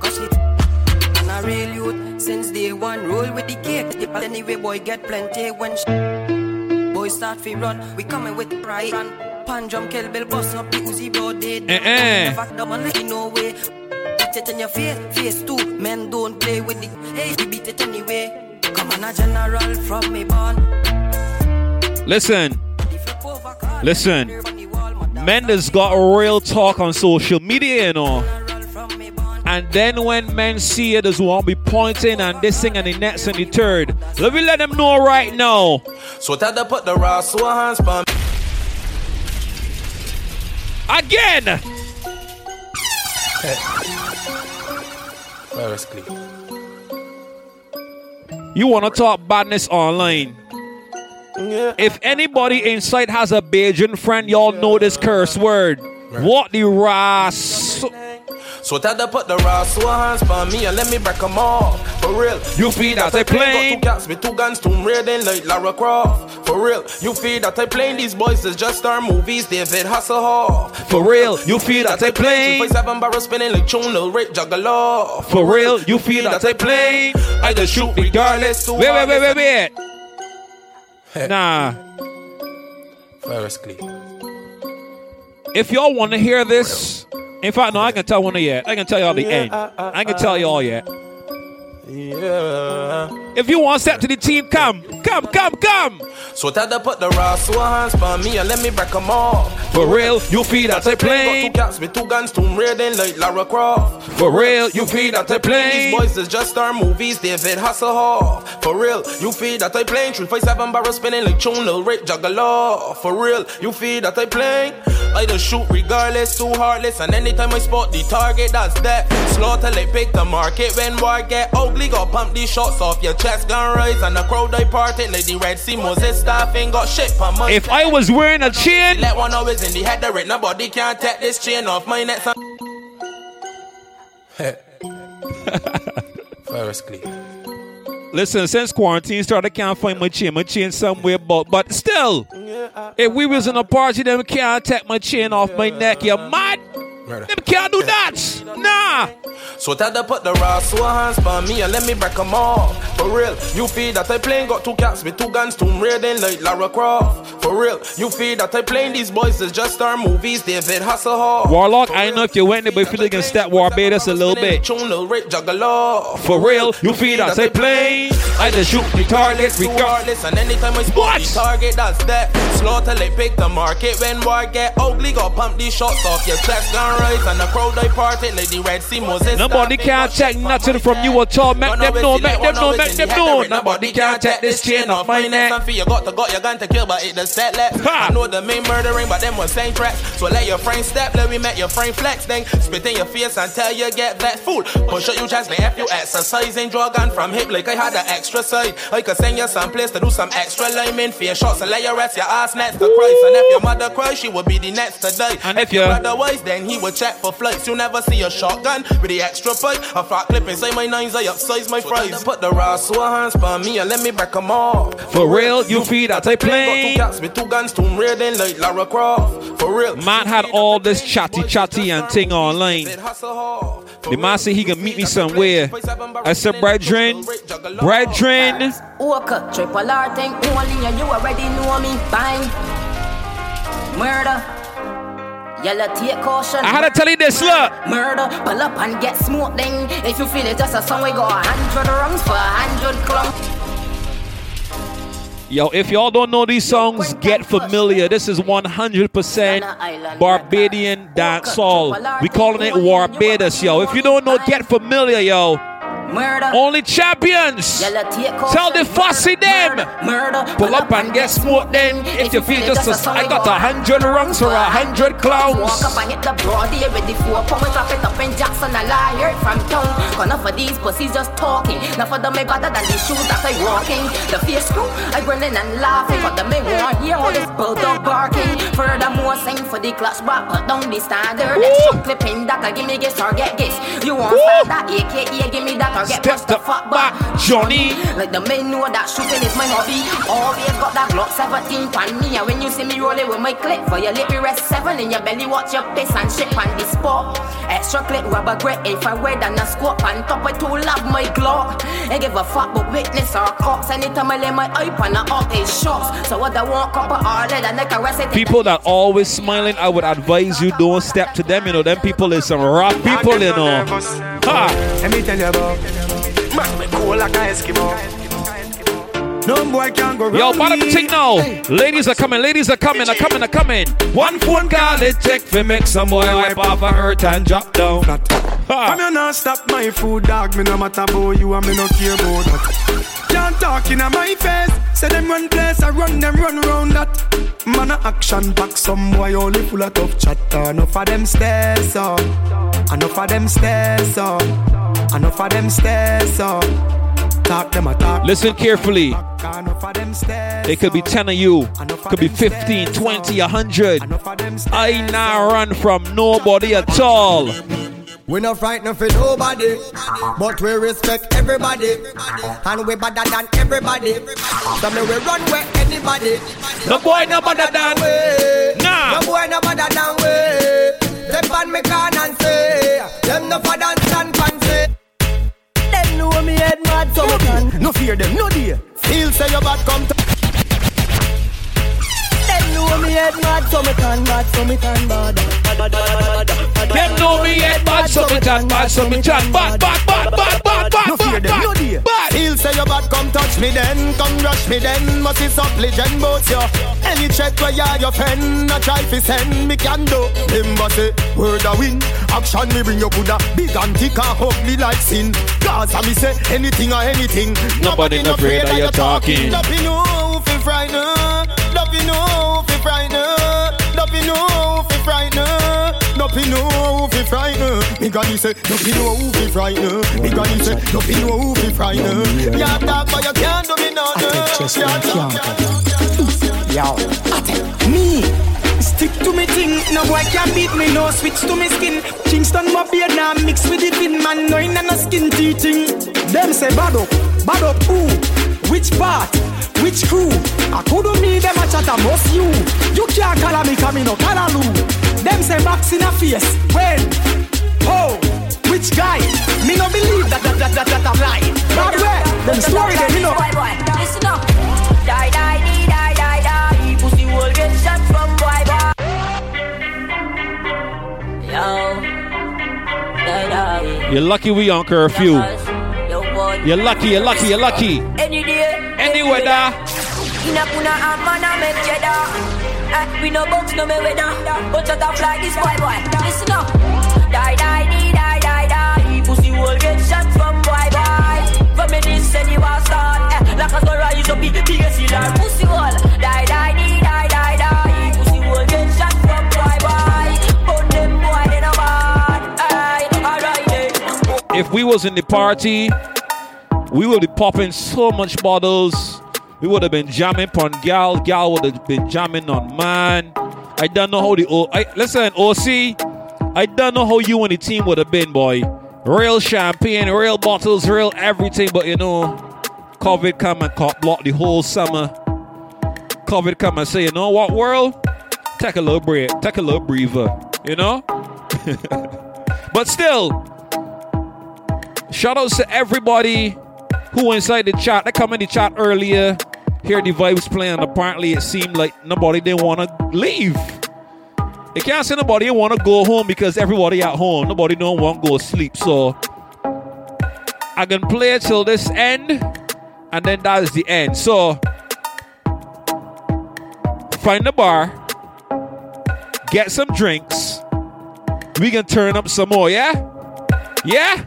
S15: cause she and a real youth since day one roll with the cake. But anyway, boy get plenty when sh- boy start fi run. We coming with pride. Run. pan drum, kill bill, bust up the Uzi they
S2: Eh, eh.
S15: Fuck the one, like, no way. Beat it in your face, face too. Men don't play with it. Hey, we beat it anyway. Come on, a general from me born.
S2: Listen. Listen. Mendes got real talk on social media, you know. And then when men see it, there's one be pointing and this thing and the next and the third. Let me let them know right now.
S17: So tell them put the raw hands on
S2: Again.
S17: Where is clean?
S2: You want to talk badness online? If anybody inside has a Bajan friend, y'all know this curse word. What the ras?
S17: So tell them put the so hands on me and let me break them off. For real.
S2: You feel that I
S17: play.
S2: Got
S17: two cats with two guns, Tomb Raiding like Lara Croft. For real. You feel that I play these boys is just our movies, David Hasselhoff.
S2: For real, you feel that I plane?
S17: Voice seven barrel spinning like Chun Lil Rick Juggalo.
S2: For real, you feel that I play.
S17: I just shoot regardless.
S2: Wait, wait, wait, wait,
S17: wait.
S2: Nah.
S17: First clean.
S2: If y'all want to hear this, in fact, no, I can tell one of yet. I can tell y'all the end. Uh, uh, I can tell uh, y'all yet.
S17: Yeah.
S2: If you want to step to the team, come, come, come, come.
S17: So tell them put the raw hands on me and let me break them off.
S2: For real, you feel that I
S17: Got two cats with two guns, Tomb Raiding like Lara Croft.
S2: For real, you feel that I play.
S17: These boys is just our movies, David Hasselhoff. For real, you feel that I playing? Three five seven barrel spinning like Chun Lil Rick Juggalo. For real, you feel that I play. I just shoot regardless, too heartless, and anytime I spot the target, that's that. Slaughter like pick the market when war get ugly, got pump these shots off your chest, gun rise, and the crowd I parted like the Red Sea Moses staff ain't got shit for my.
S2: If I was wearing a chain,
S17: Let one always in the head the red, nobody can take this chain off my neck. son. First clean.
S2: listen, since quarantine started, I can't find my chain. My chain somewhere, but but still, if we was in a party, them can't take my chain off my neck. You mad? Them can't do that. Nah.
S17: So tell them put the raw so hands on me and let me break them off. For real, you feel that I playing got two cats with two guns, Tomb Raiding like Lara Croft. For real, you feel that I playing these boys is just our movies, David Hasselhoff.
S2: Warlock, I know if you went there, but if you can step Barbados a little bit.
S17: Chun Lil Rick Juggalo.
S2: For real, you feel that I plane? I just shoot regardless, regardless.
S17: Regardless, and anytime I spot the target, that's that. Slaughter like pick the market when war get ugly, got pump these shots off your chest, gun rise, and the crowd I parted like the Red Sea Moses.
S2: Nobody can check nothing from you at all. Make them know, make them know, make them know.
S17: Nobody can take this chain off my neck. Something you got to got your gun to kill, but it does set less. I know the main murdering, but them was same tracks. So let your frame step, let me make your frame flex. Then spit in your face until you get that fool. Push up you chest, like if you exercising, draw gun from hip like I had an extra side. I could send you some place to do some extra liming for your shots and let your rest your ass next to Christ. And if your mother cries, she would be the next to die.
S2: And if
S17: your
S2: you-
S17: brother wise, then he would check for flights. You never see a shotgun with the extra pipe. A fat clip inside my nines, I upsize my fries. Put the raw so hands on me and let me break them off.
S2: For real, you feel that I
S17: Got two
S2: plane?
S17: cats with two guns, Tomb Raiding like Lara Croft. For real.
S2: Man had all this chatty chatty and thing online. The man said he can meet me somewhere. I said, brethren, brethren,
S18: Walker, triple R thing, only you, you already know me. Bang. Murder. Yellow take caution.
S2: I had to tell you this, look.
S18: Murder, pull up and get smoked then. If you feel it, just a song we go a hundred rungs for a hundred crumb.
S2: Yo, if y'all don't know these songs, get familiar. This is 100% Barbadian dancehall. We calling it Barbados, yo. If you don't know, get familiar, yo.
S18: Murder.
S2: Only champions.
S18: Yellow take caution.
S2: Tell the fussy them.
S18: Murder.
S2: Pull up and get smoked then. If you feel just as I got a hundred rungs for a hundred clowns.
S18: Walk up and hit the broad here with the four. We drop it up in Jackson, I lie here from town. Cause enough of these pussies just talking. Enough of them may better than the shoes that I walking. The face screw, I grinning and laughing. But them may want hear all this bulldog barking. Furthermore, same for the clutch back, but down the standard. Clipping that can give me guess or get guess. You want that AKA, give me that or get pushed the fuck back.
S2: Johnny.
S18: Like the men know that shooting is my hobby. Always got that Glock 17 pan me, and when you see me rolling with my clip, for your lip, you rest seven in your belly, watch your piss and shit on the spot. Extra clip, rubber grip, infrared and a scope on top. I too love my Glock. I give a fuck but witness or cops. Anytime I lay my eye on a up is shots. So what I want, copper all lead and like a rest it.
S2: People that always smiling, I would advise you don't step to them. You know, them people is some rough people. You know. Ha.
S19: Let me tell you about. Man, me cool like a Eskimo. No boy can go
S2: Yo, bottom tick now. Ladies are coming, ladies are coming, are coming, are coming. One phone call it take for make some boy wipe off a hurt and drop down.
S19: I'm you not stop my food, dog. Me no matter about you, and me no care about that. Can't talk in my face. Say them run place, I run them run round that. Man a action back, some boy only full of tough chatter. Enough of them stairs up, enough of them stairs up, enough of them stairs up. Talk them a talk.
S2: Listen carefully. It could be 10 of you, could be 15, 20, 100. I now run from nobody at all.
S9: We not frightened for nobody, but we respect everybody, and we better than everybody. So me we run where anybody.
S2: No boy no better than
S9: we.
S2: Nah.
S9: No boy no better than we. Step on me can and say, them no for dance and fancy. Them know me head mad so me can. No fear them, no dear. Feel say your bad come to. Know me head mad so me can, mad so me can bad.
S2: Them know me head bad, so me chat bad, so me chat bad, bad, bad, bad, bad, bad,
S9: them, no dear. Feel say your bad come touch me then, come rush me then. Must is up legend both you. Any check where you your friend, a try fi send me can do. Remember say word a win, action me bring you Buddha. Big and thick and ugly like sin. Cause I me say anything or anything.
S2: Nobody no afraid that you're talking.
S9: Don't be no fi frightened. Don't be no fi frightened. Don't be no fi frightened. Don't be fi frightened. Me granny say don't be no fi frightened. Me granny say don't be fi frightened. You talk but you can't do me no no.
S5: Yo, me stick to me thing. No boy can beat me. No switch to me skin. Kingston my beard now mix with the fin man. No in no skin teething. Them say bad up, bad up who? Which part? Which crew? I couldn't me them a chat a most you. You can't call me come no call Them say box in a face. When? Oh, which guy? Me no believe that that that that that a lie. Bad way. Them story them you know.
S11: Boy, boy, listen up. Die, die, die, die, die, die. Pussy will get shot from boy, boy. Yo. Die, die.
S2: You're lucky we on curfew. You're lucky, you're lucky, you're lucky.
S11: Any day.
S2: Any weather.
S11: In a kuna a man a make cheddar. Eh, we no box no me weather. But shut up like this boy boy. Listen up. Die die die die die die. Pussy will get shot from boy boy. From me this any was start. Eh, like a rise up the biggest killer. Pussy will die die die die die die. Pussy will get shot from boy boy. But them boy they no bad. Aye, alright then.
S2: If we was in the party, we would be popping so much bottles. We would have been jamming on gal. Gal would have been jamming on man. I don't know how the O. I, listen, OC. I don't know how you and the team would have been, boy. Real champagne, real bottles, real everything. But you know, COVID come and caught block the whole summer. COVID come and say, you know what, world? Take a little break. Take a little breather. You know. but still, shout outs to everybody who inside the chat. They come in the chat earlier. Hear the vibes playing. Apparently, it seemed like nobody didn't want to leave. You can't say nobody want to go home because everybody at home. Nobody don't want to go sleep. So I can play till this end, and then that is the end. So find the bar, get some drinks. We can turn up some more. Yeah, yeah.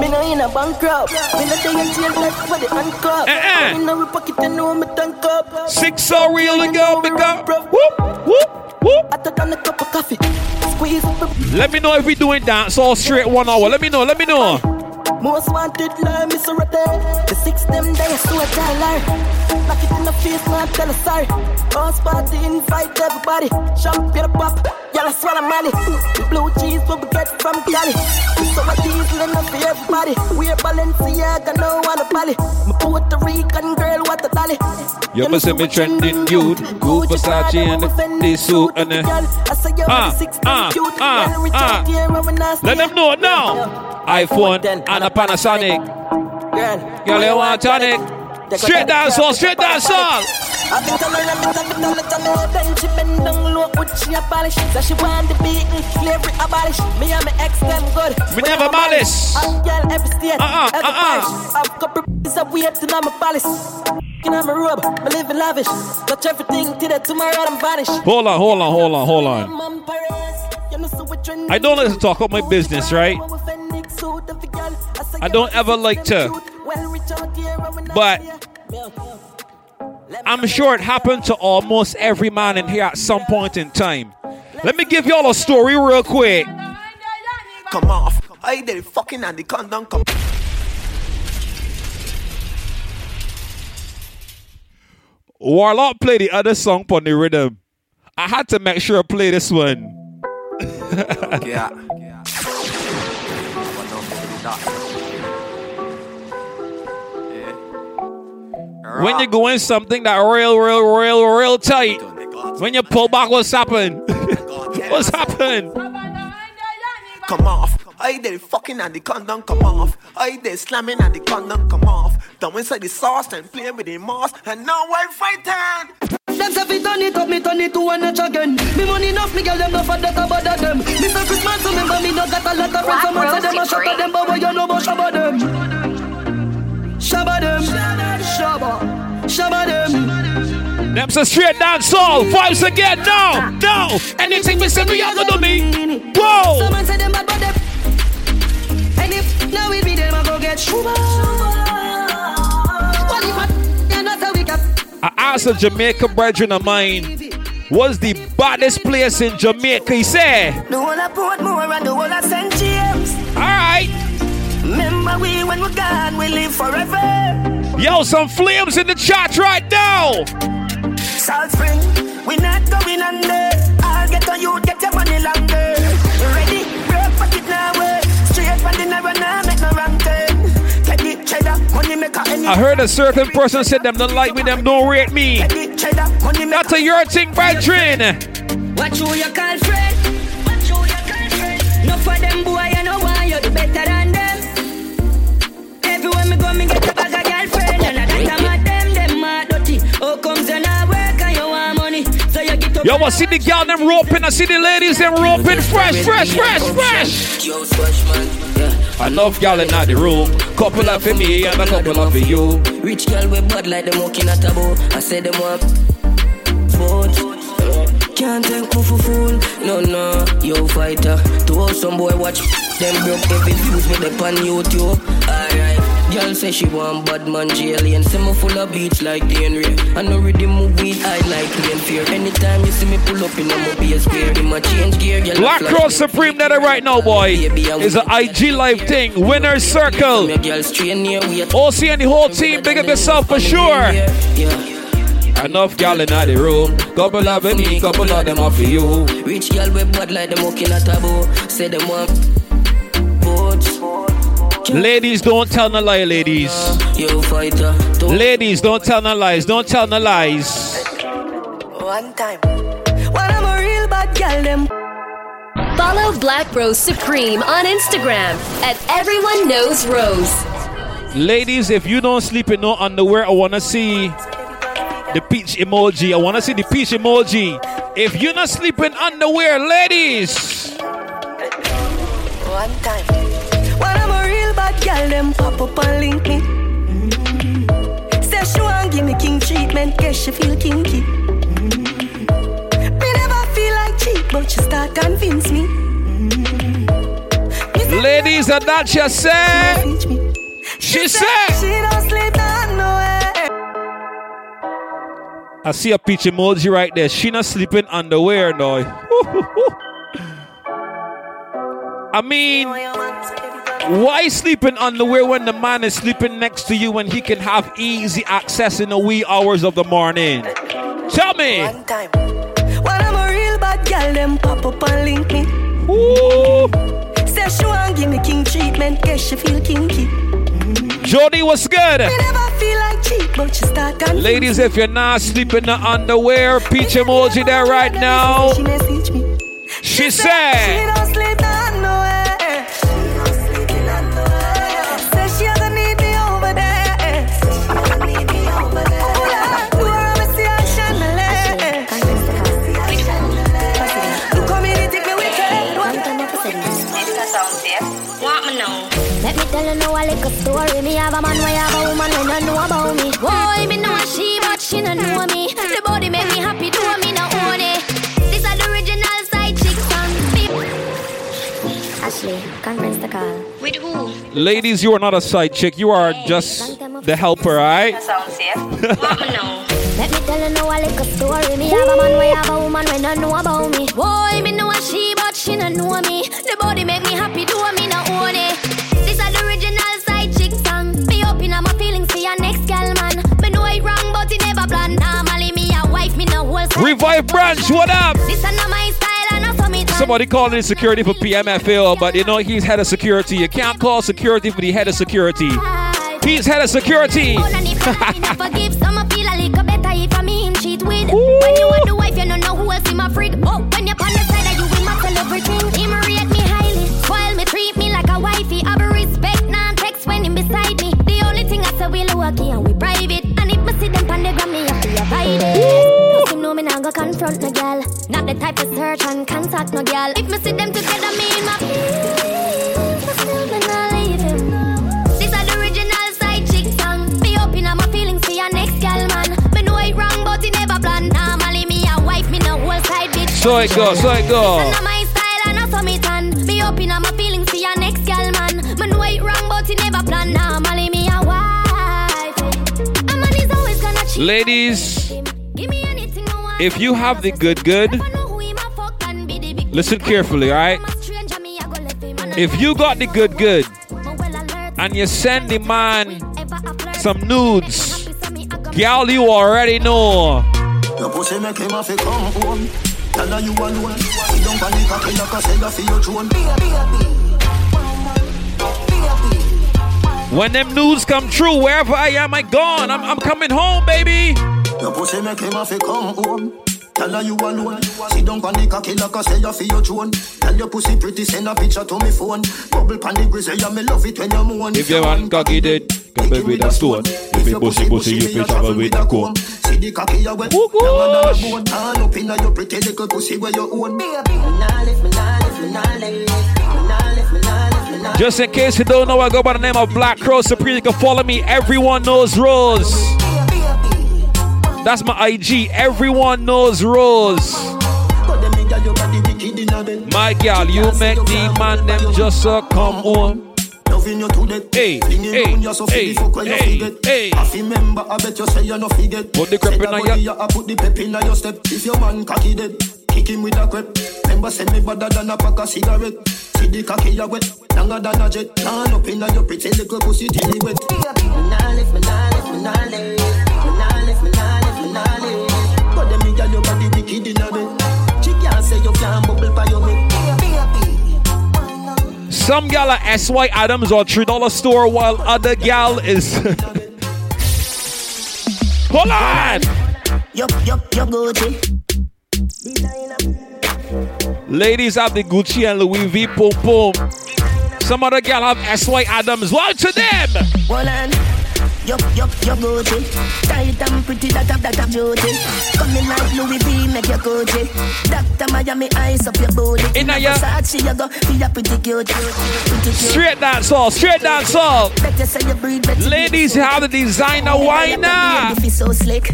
S3: Me no in a bankrupt. Me no day in jail like for the handcuff.
S2: Uh-uh.
S3: Me no pocket and know me tank up.
S2: Six so real and go, big up. Whoop, whoop, whoop.
S3: I took on a cup of coffee. Squeeze
S2: Let me know if we doing dance all straight one hour. Let me know. Let me know.
S3: Most wanted lie, Miss Rete. The six them days so I tell her.
S5: Knock it in the face, man, tell her sorry. House party, invite everybody. Champagne pop, y'all swallow money. Blue cheese what we get from Cali. So I diesel enough for everybody. We're Balenciaga, no one a Bali. My Puerto Rican girl, what a dolly.
S2: You must be trending dude. Good Versace and the Fendi suit and the. Ah, ah, ah, ah. Let them know now. iPhone and a Panasonic. Girl, girl you want tonic? Straight dance all, straight
S5: down abolish. So. Me
S2: never malice. Uh-uh, uh-uh.
S5: Tomorrow I'm vanish.
S2: Hold on, hold on, hold on, hold on.
S5: We.
S2: I don't like to talk about my business, right? I don't ever like to. But I'm sure it happened to almost every man in here at some point in time. Let me give y'all a story real quick.
S4: Come off. I did fucking and the condom come.
S2: Warlock play the other song on the rhythm. I had to make sure I play this one.
S4: Yeah.
S2: When you go in something that real, real, real, real tight, when you pull back, what's happened? what's happened?
S4: Come off. I did fucking and the condom come off. I did slamming and the condom come off. Down inside the sauce and playing with the moss. And now I'm fighting.
S5: Them say fi turn it up, me turn it to one notch again. Me money enough, me girl them no for that about them. Me say Christmas, remember me no got a lot of friends. Someone say them a shot at them, but what you know about them? Shabba them, shabba, shabba them.
S2: Them say straight dance all vibes again. No, no. Anything we say, we have to do me. Whoa.
S5: Someone say them bad, but them. And if now it be them, I go get shuba. I? Yeah, that's how we got.
S2: I asked a Jamaica brethren of mine, what's the baddest place in Jamaica? He said,
S5: The whole of Portmore and the whole of St. James.
S2: Alright.
S5: Remember we when we're gone, we live forever.
S2: Yo, some flames in the chat right now.
S5: Salt Spring, we not going under. I'll get on you, get your money longer. Ready, break pocket now, way. Straight from the narrow now, make no wrong turn. Get the cheddar, money maker.
S2: I heard a certain person said them don't like me, them don't rate me.
S5: cheddar, money maker.
S2: That's a your thing, brethren.
S5: Watch who you call friend. Watch who you call friend. No for them boy, you know why you do better than them. Everywhere me go, me get
S2: Yo, I see the girl them roping, I see the ladies them roping, fresh, fresh, fresh, fresh.
S15: I love man, yeah.
S2: Y'all in the room, couple of for me and a couple of for you.
S15: Rich girl with bad like them walking at a bow. I said them want sport. Can't take me for fool. No, no, yo fighter. To all some boy watch them broke every views with the pan YouTube. Alright. Girl say she want bad man alien. Say me full of beats like the Henry. I know ready move weed, I like plain fear. Anytime you see me pull up in a mobile square, in my change gear, girl.
S2: Black Rose Supreme that right now, boy. Is an IG live thing. Winner's Circle. OC and the whole team, big up yourself for sure. Enough gal in the room. Couple of me, couple of them off for you.
S15: Rich girl with bad like them walking at a bow. Say them want.
S2: Ladies, don't tell no lie, ladies. Ladies, don't tell no lies. Don't tell no lies.
S5: One time. When I'm a real bad girl, them.
S1: Follow Black Rose Supreme on Instagram at Everyone Knows Rose.
S2: Ladies, if you don't sleep in no underwear, I wanna see the peach emoji. I wanna see the peach emoji. If you're not sleeping underwear, ladies.
S5: One time. Girl, them pop up and link me. Mm-hmm. Say she want give me king treatment, guess she feel kinky. Mm-hmm. Me never feel like cheap, but she start convince me.
S2: Ladies, and that she said. She said.
S5: She don't sleep nowhere.
S2: I see a peach emoji right there. She not sleeping underwear now. I mean, Why sleeping underwear when the man is sleeping next to you and he can have easy access in the wee hours of the morning? Tell me.
S13: One time. When I'm a real bad girl, them pop up and link me.
S2: Ooh.
S13: Say she want give me king treatment, guess she feel kinky.
S2: Jody, what's good?
S13: Me never feel like cheap, but she start confusing
S2: Ladies, if you're not sleeping in the underwear, peach emoji there right now.
S13: She message me.
S2: She
S13: She
S2: said,
S11: a little story. Me have a man, we have a woman, we don't know about me. Boy, me know a she, but she don't know me. The body make me happy, do me no own it. This is the original side chick song. Ashley, conference the call.
S14: With who?
S2: Ladies, you are not a side chick. You are just the helper, alright?
S14: Want me know?
S11: Let me tell you now a little story. Me have a man, we have a woman, we don't know about me. Boy, me know a she, but she don't know me. The body make me happy, do me
S2: Revive Branch, what up?
S11: This my style, and for me.
S2: Somebody calling in security for PMFL, but you know he's head of security. You can't call security for the head of security. He's head of security.
S11: Forgive some, I feel a little better if I mean cheat with. When you want the wife, you don't know who else in my freak. Oh, when you're on the side, you will my everything. Him rate me highly, spoil me, treat me like a wifey. I be respect, non text when him beside me. The only thing I say we and we private. And if me see them on the gram, me have to avoid it. Know me not go confront no girl. Not the type of search and contact no girl. If me see them together, me in my feelings. But still me not leave him. This is the original side chick song. Be open on my feelings for your next girl, man. Me know it wrong, but it never plan. Normally me a wife, me no whole side bitch.
S2: So it go, so it go.
S11: This my style and not so me tan. Be open on my feelings for your next girl, man. Me know it wrong, but it never plan. Normally me a wife. A man is always gonna cheat.
S2: Ladies, if you have the good good, listen carefully, alright? If you got the good good and you send the man some nudes, gal, you already know. When them nudes come true, wherever I am, I gone. I'm, I'm coming home, baby.
S3: Your pussy make him have to come home. Tell her you alone. Sit down on the cocky like I say you feel your throne. Tell your pussy pretty, send a picture to me phone. Bubble pan the grizzly, yeah, me love it when you moan.
S2: If your man cocky dead, come back with a stone. If you pussy pussy, you fi travel with a comb.
S3: See the cocky you wet, younger than a bone. All up inna your pretty little pussy where you own. Me nah lift, me nah lift, me nah lift. Me nah lift, me nah lift, me nah
S2: Just in case you don't know, I go by the name of Black Rose Supreme. You can follow me. Everyone knows Rose. That's my IG. Everyone knows Rose. My gal, you make the man them just uh, come
S3: you death.
S2: Hey, hey,
S3: on
S2: hey,
S3: you
S2: hey,
S3: forget.
S2: hey.
S3: I feel member, I bet you say you no forget.
S2: Put the crep in on ya-
S3: I put the pep in your step. If your man cocky dead, kick him with a crep. Remember, send me better than a pack of cigarette. See the cocky you wet, longer than a jet. Turn up in your pretty little pussy till it wet. Me nah lift, me nah lift, me nah lift. Me me nah lift, me nah lift. But them me your body wicked in a. She can't say you can't bubble by your head.
S2: Some gal are SY Adams or $3 store, while other gal is. Hold on!
S3: Yup, yup, yup, Gucci.
S2: Ladies have the Gucci and Louis V. Boom, boom. Some other gal have SY Adams. What to them?
S3: Hold on. Yup, yup, yup, Gucci. Tight and pretty, that have, that have beauty. Coming like Louis V, make your Gucci. Doctor Miami, eyes up your booty.
S2: Inna ya.
S3: Versace, you go, be a pretty cute. Pretty cute.
S2: Straight dance all, straight dance all.
S3: Better say you breathe, better
S2: Ladies have the designer whiner.
S3: If so slick.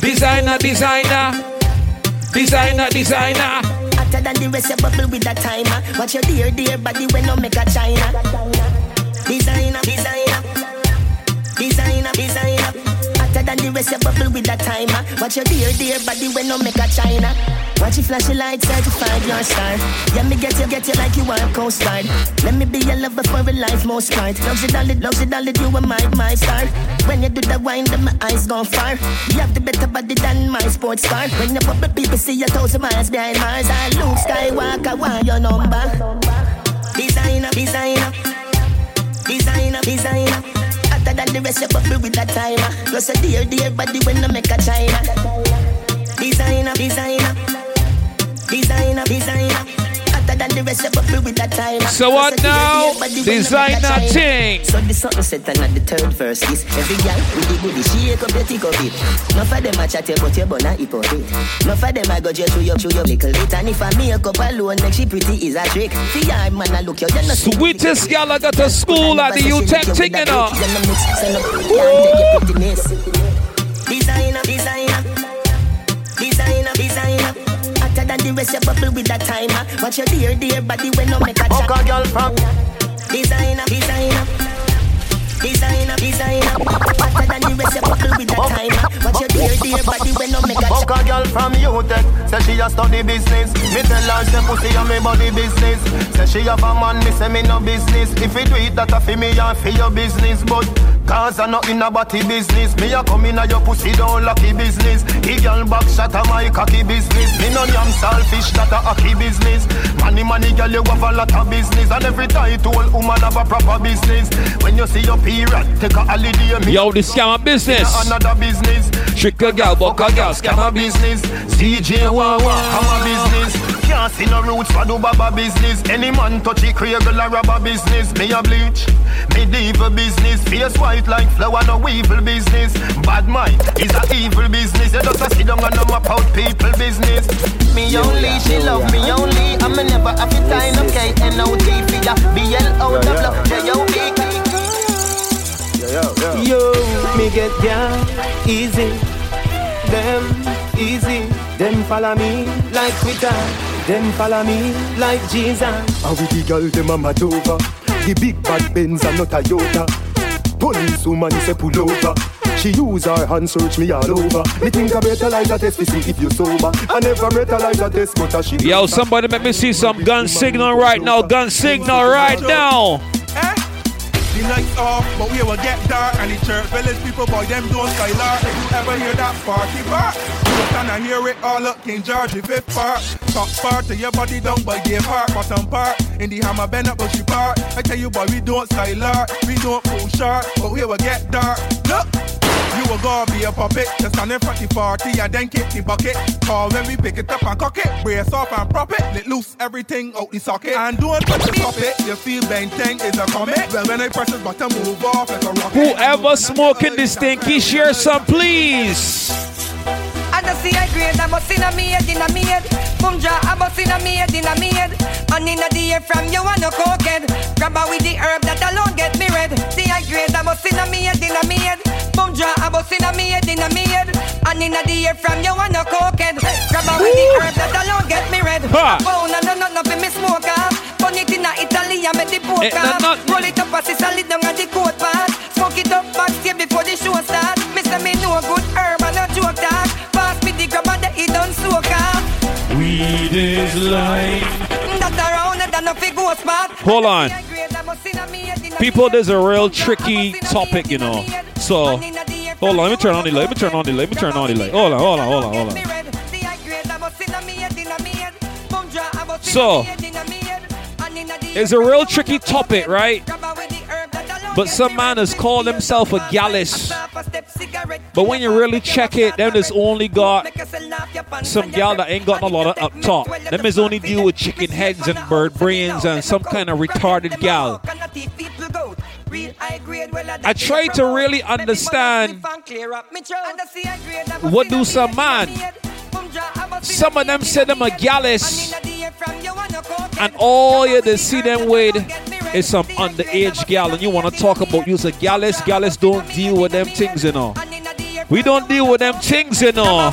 S2: Designer, designer. Designer, designer.
S3: Hotter than the rest, you bubble with a timer. Watch your dear, dear body when no make a China. Designer, designer. Rest you bubble with that timer. Watch your dear, dear body when no make a China. Watch you your light, certified your star. Yeah, me get you, get you like you are a coast guard. Let me be your lover for a life most part. Loves it, dolly, loves it, dolly, you are my, my star. When you do the wine, then my eyes gone far. You have the better body than my sports car. When you bubble, people see you thousand miles behind Mars. I Luke Skywalker, want your number. Designer, designer, designer, designer. Hotter than the rest, you bubble with that timer. Plus a dear, dear body when I make a China. Designer, designer, designer, designer.
S2: So what now? Designer thing.
S3: So the something set and at the third verse is every girl with the goodie shake up your tick up it. Enough of them a chat about your bun a hip up it. Enough of them a go just through your through your little bit. And if I make up alone, make she pretty is a trick. See ya man, I look you, you know
S2: Sweetest gal I got to school at the UTech thing, you know.
S3: Designer, Watch your dear, dear body when no make a chat.
S9: A girl from
S3: Designer, designer, designer, designer. Hotter than the rest, you bubble with that timer. Watch your dear, dear body when no make a
S9: Fuck a girl from UTech Say she a study business. Me tell her say pussy a me body business. Say she have a man, me say me no business. If you do it, that a fi me and fi your business But cause I not in a body business. Me a come in a your pussy don't lucky business. The girl back shot a my cocky business. Me no yam selfish, that a hockey business. Money, money, girl, you have a lot of business. And every title woman have a proper business. When you see your period, take a holiday me
S2: Yo, this scam business.
S9: Another business.
S2: Trick a gal, buck a gal, scam a
S9: business. CJ Wawa, I'm a business. Can't see no roots for do baba business. Any man touch it, cradle a rubber business. Me a bleach, medieval business. Face white like flower, no evil business. Bad mind is a evil business. You just a sit down and no map out people business. Me only, she love me only. I'm a never have it time, okay? N-O-T for ya. B-L-O-W, J-O-E.
S20: Yo, me get down easy. Them easy. Them follow me like Twitter. Them follow me like Jesus.
S19: How with the girl them a mad over The big bad Benz and not a Toyota Police woman say pull over She use her hand search me all over Me think I better like that test to see if you sober I never better like that test but a she
S2: Yo, somebody make me see some gun signal right now. Gun signal right now.
S21: The lights off, but we will get dark. And the church village people, boy, them don't skylar If you ever hear that party bark You stand and hear it all up King George the fifth part Top part to your body down by Gay Park. Bottom part, in the hammer bend up Bushy Park I tell you boy, we don't skylar We don't pull sharp, but we will get dark. Look you will go be a puppet, just stand in front of the party and then kick the bucket. Call when we pick it up and cock it, brace off and prop it, let loose everything out the socket. And don't touch the stop it, you feel bang thing is a comet. Well, when I press the button, move off like a rocket.
S2: Whoever smoking this thing, stinky, share some, please.
S13: And I see I grade, I must in a maid, in a maid. Boom jaw, I must in a maid, in a maid. And in a the air from you and no cokehead. Grab with the herb that alone get me red. See I grade, I must in a maid, in a maid. Boom jaw, I must in a maid, in a maid. And in a the air from you and no cokehead. Grab her with the herb that alone get me red.
S2: Ha.
S13: Phone and no no no for me smoke off. Pon it in a Italy and make the poke
S2: Eh, no,
S13: off.
S2: no.
S13: Roll it up as it's a lid down at the coat part. Smoke it up backstage before the show start. Me say me know good herb and no joke talk. Pass me the grab and the it done soak off.
S2: Weed is life. Hold on. People, there's a real tricky topic, you know. So, hold on, let me turn on the light. Let me turn on the light. Let me turn on the light. Hold on, hold on, hold on, hold on. So, it's a real tricky topic, right? But some man has called himself a gallus. But when you really check it, them is only got some gal that ain't got a lot of up top. Them is only deal with chicken heads and bird brains and some kind of retarded gal. I try to really understand what do some man. Some of them say them a gallus, and all you see them with is some underage gal, and you want to talk about use a gallus. Gallus don't deal with them things, you know. We don't deal with them things, you know.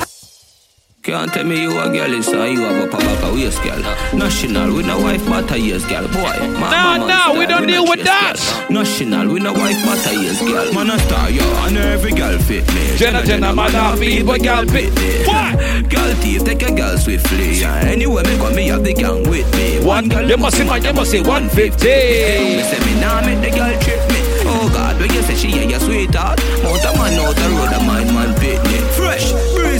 S22: Can't tell me you a girl is so you have a back a waist girl. National, we no wife but a years girl. Boy,
S2: nah, nah, we don't deal with that.
S22: National, we no wife but a years girl. Man a star, yo, and every girl fit me.
S2: Jenna, Jenna, man a feed, but girl fit me.
S22: What? Girl thief, take a girl swiftly. Yeah. Anyway, me come me have the gang with me.
S2: One girl, you must say, you must say 150. Me
S22: say me nah make the girl trip me. Oh God, when you say she yeah, your sweetheart. A man out the road, a mind man fit me. Fresh,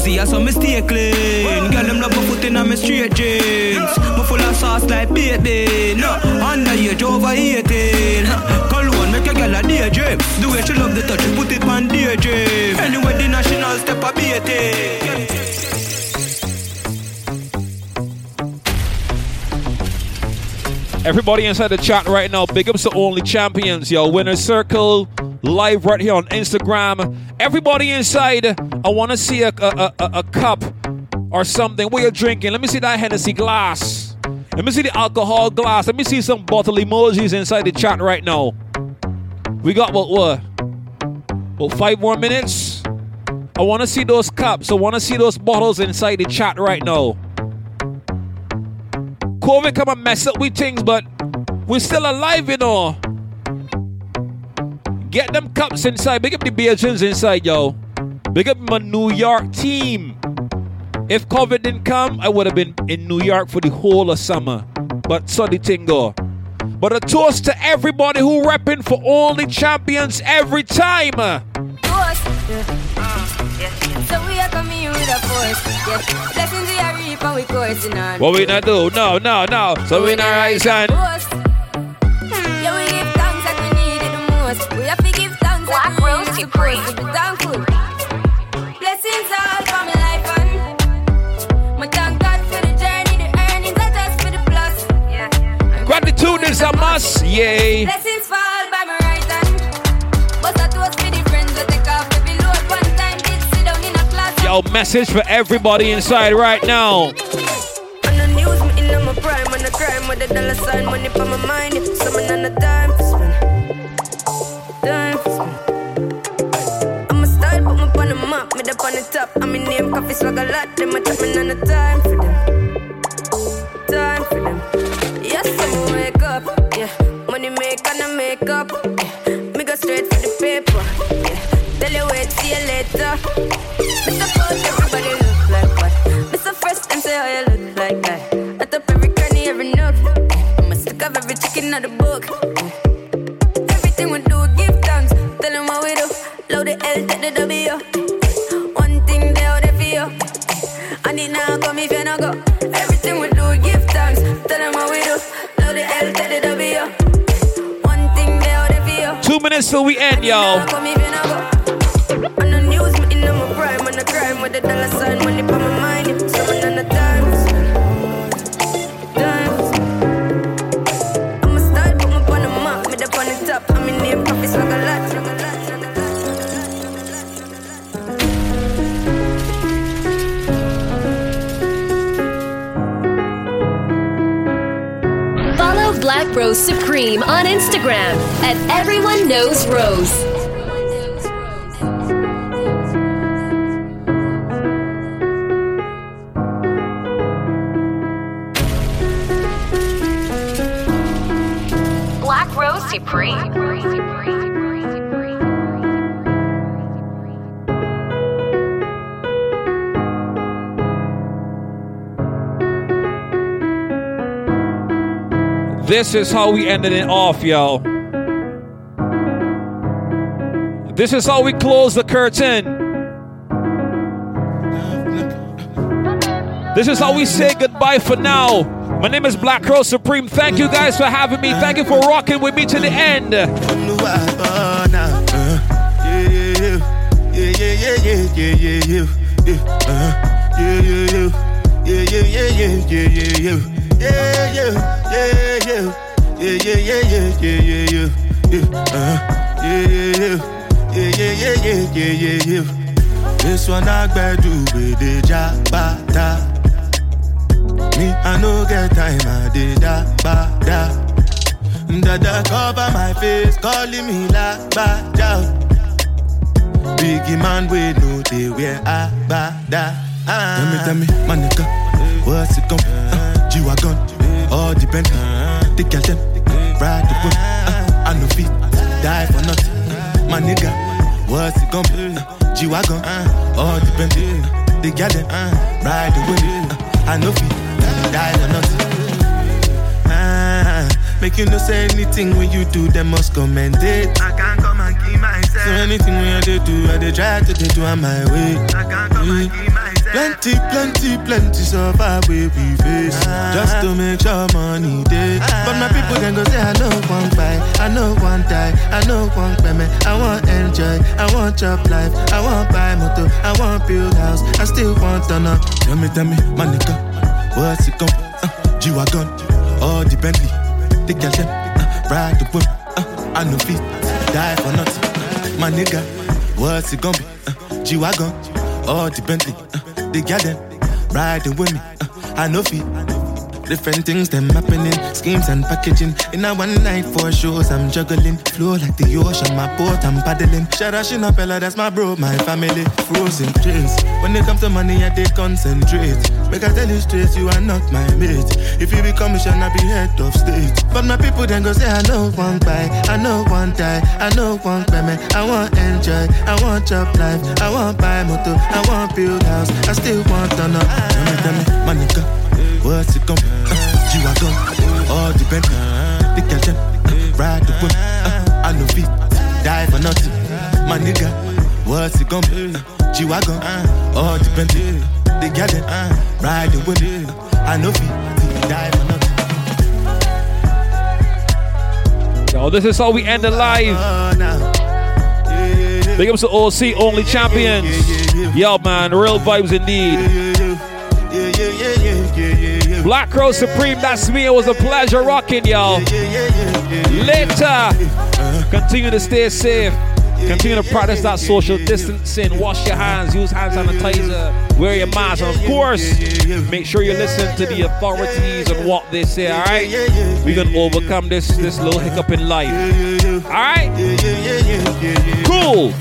S22: breezy, I saw me stay clean. Girl, them love my foot in me straight jeans. Me full of sauce like baby. No, under age over 18. Cologne make a girl a daydream. The way she love the touch, put it on daydream. Anyway, the national step a beauty.
S2: Everybody inside the chat right now, big ups to Only Champions, yo. Winner Circle, live right here on Instagram. Everybody inside, I want to see a, a, a, a cup or something. What you're drinking? Let me see that Hennessy glass. Let me see the alcohol glass. Let me see some bottle emojis inside the chat right now. We got what? What? Well, five more minutes. I want to see those cups. I want to see those bottles inside the chat right now. COVID come and mess up with things, but we're still alive, you know. Get them cups inside. Big up the Belgians inside, yo. Big up my New York team. If COVID didn't come, I would have been in New York for the whole of summer. But so the thing go. But a toast to everybody who repping for all the champions every time.
S23: Toast. Yeah. Yeah. So we are coming with a force. Yeah. Blessings we are reaping, we coursing on.
S2: What we not do? No, no, no. So we not rise and.
S23: Toast. Black like we need it supposed to be thankful. Blessings all for my life and my thank God for the journey, the earnings are just for the plus. Yeah.
S2: Gratitude is a must. Yay.
S23: Blessings fall by my right hand. But I toast for the friends that take off every load one time. Did sit down in a class.
S2: Yo, message for everybody inside right now.
S23: On the news, me in my prime, on the crime with the dollar sign, money for my mind. Someone on the time up. I'm in name, coffee swag a lot. Them a chat me on the time for them. Time for them. Yes, I'm wake up. Yeah, money make and I make up.
S2: Till we end, y'all.
S1: Rose Supreme on Instagram at Everyone Knows Rose.
S14: Black Rose Supreme.
S2: This is how we ended it off, yo. This is how we close the curtain. This is how we say goodbye for now. My name is Black Rose Supreme. Thank you guys for having me. Thank you for rocking with me to the end.
S24: This one I do with the jabata. Me, I no get time, I did da ba da. Dada cover my face, calling me la ba da. Biggie man, we know they wear a ba da. Tell me, tell me, my nigga, what's it gon'? Uh, G-Wagon, all the girl them, ride the whip. Uh, I know feet, die for nothing. My nigga, what's it gon' be? Uh, G-Wagon, all the Bentley, the girl them, ride the whip. Uh, I know feet, die for nothing. Ah, make you no say anything when you do, them must commend it. I can't come and keep myself. So anything when I do, do, I dey try to do on my way. I can't come and keep myself. Plenty, plenty, plenty suffer where we face. Just to make sure money day But my people can go say I know one buy I know one die, I know one payment I want enjoy, I want job life. I want buy motor, I want build house. I still want to know Tell me, tell me, my nigga What's it gon' uh, G-Wagon, all the Bentley The girl them, uh, ride the whip uh, I know feet, die for nothing. My nigga, what's it gonna be? Uh, G-Wagon, all the Bentley uh, the girl them riding with me. Uh, I know feet. Different things them happening, schemes and packaging. In a one night for shows, I'm juggling. Flow like the ocean, my boat, I'm paddling. Shout out Shinapella, that's my bro, my family. Frozen dreams. When it comes to money, I they concentrate. Make I tell you straight, you are not my mate. If you become a I be head of state. But my people then go say, I know one buy, I know one die, I know one payment. I want enjoy, I want job life, I want buy motor, I want build house, I still want to know. Tell me, tell me, what's it be? Uh, G-Wagon, all the Bentley, the girl them, uh, ride the whip, uh, I know feet, die for nothing. My nigga, what's it gon' be? Uh, all the Bentley, the girl them, uh, ride the whip, uh, I know feet, die for nothing.
S2: Yo, this is how we end the live. Big ups to OC, only champions. Yo, man, real vibes indeed. Black Rose Supreme, that's me. It was a pleasure rocking, y'all. Later, continue to stay safe. Continue to practice that social distancing. Wash your hands, use hand sanitizer, wear your mask, and of course, make sure you listen to the authorities and what they say. All right, we can overcome this this little hiccup in life. All right, cool.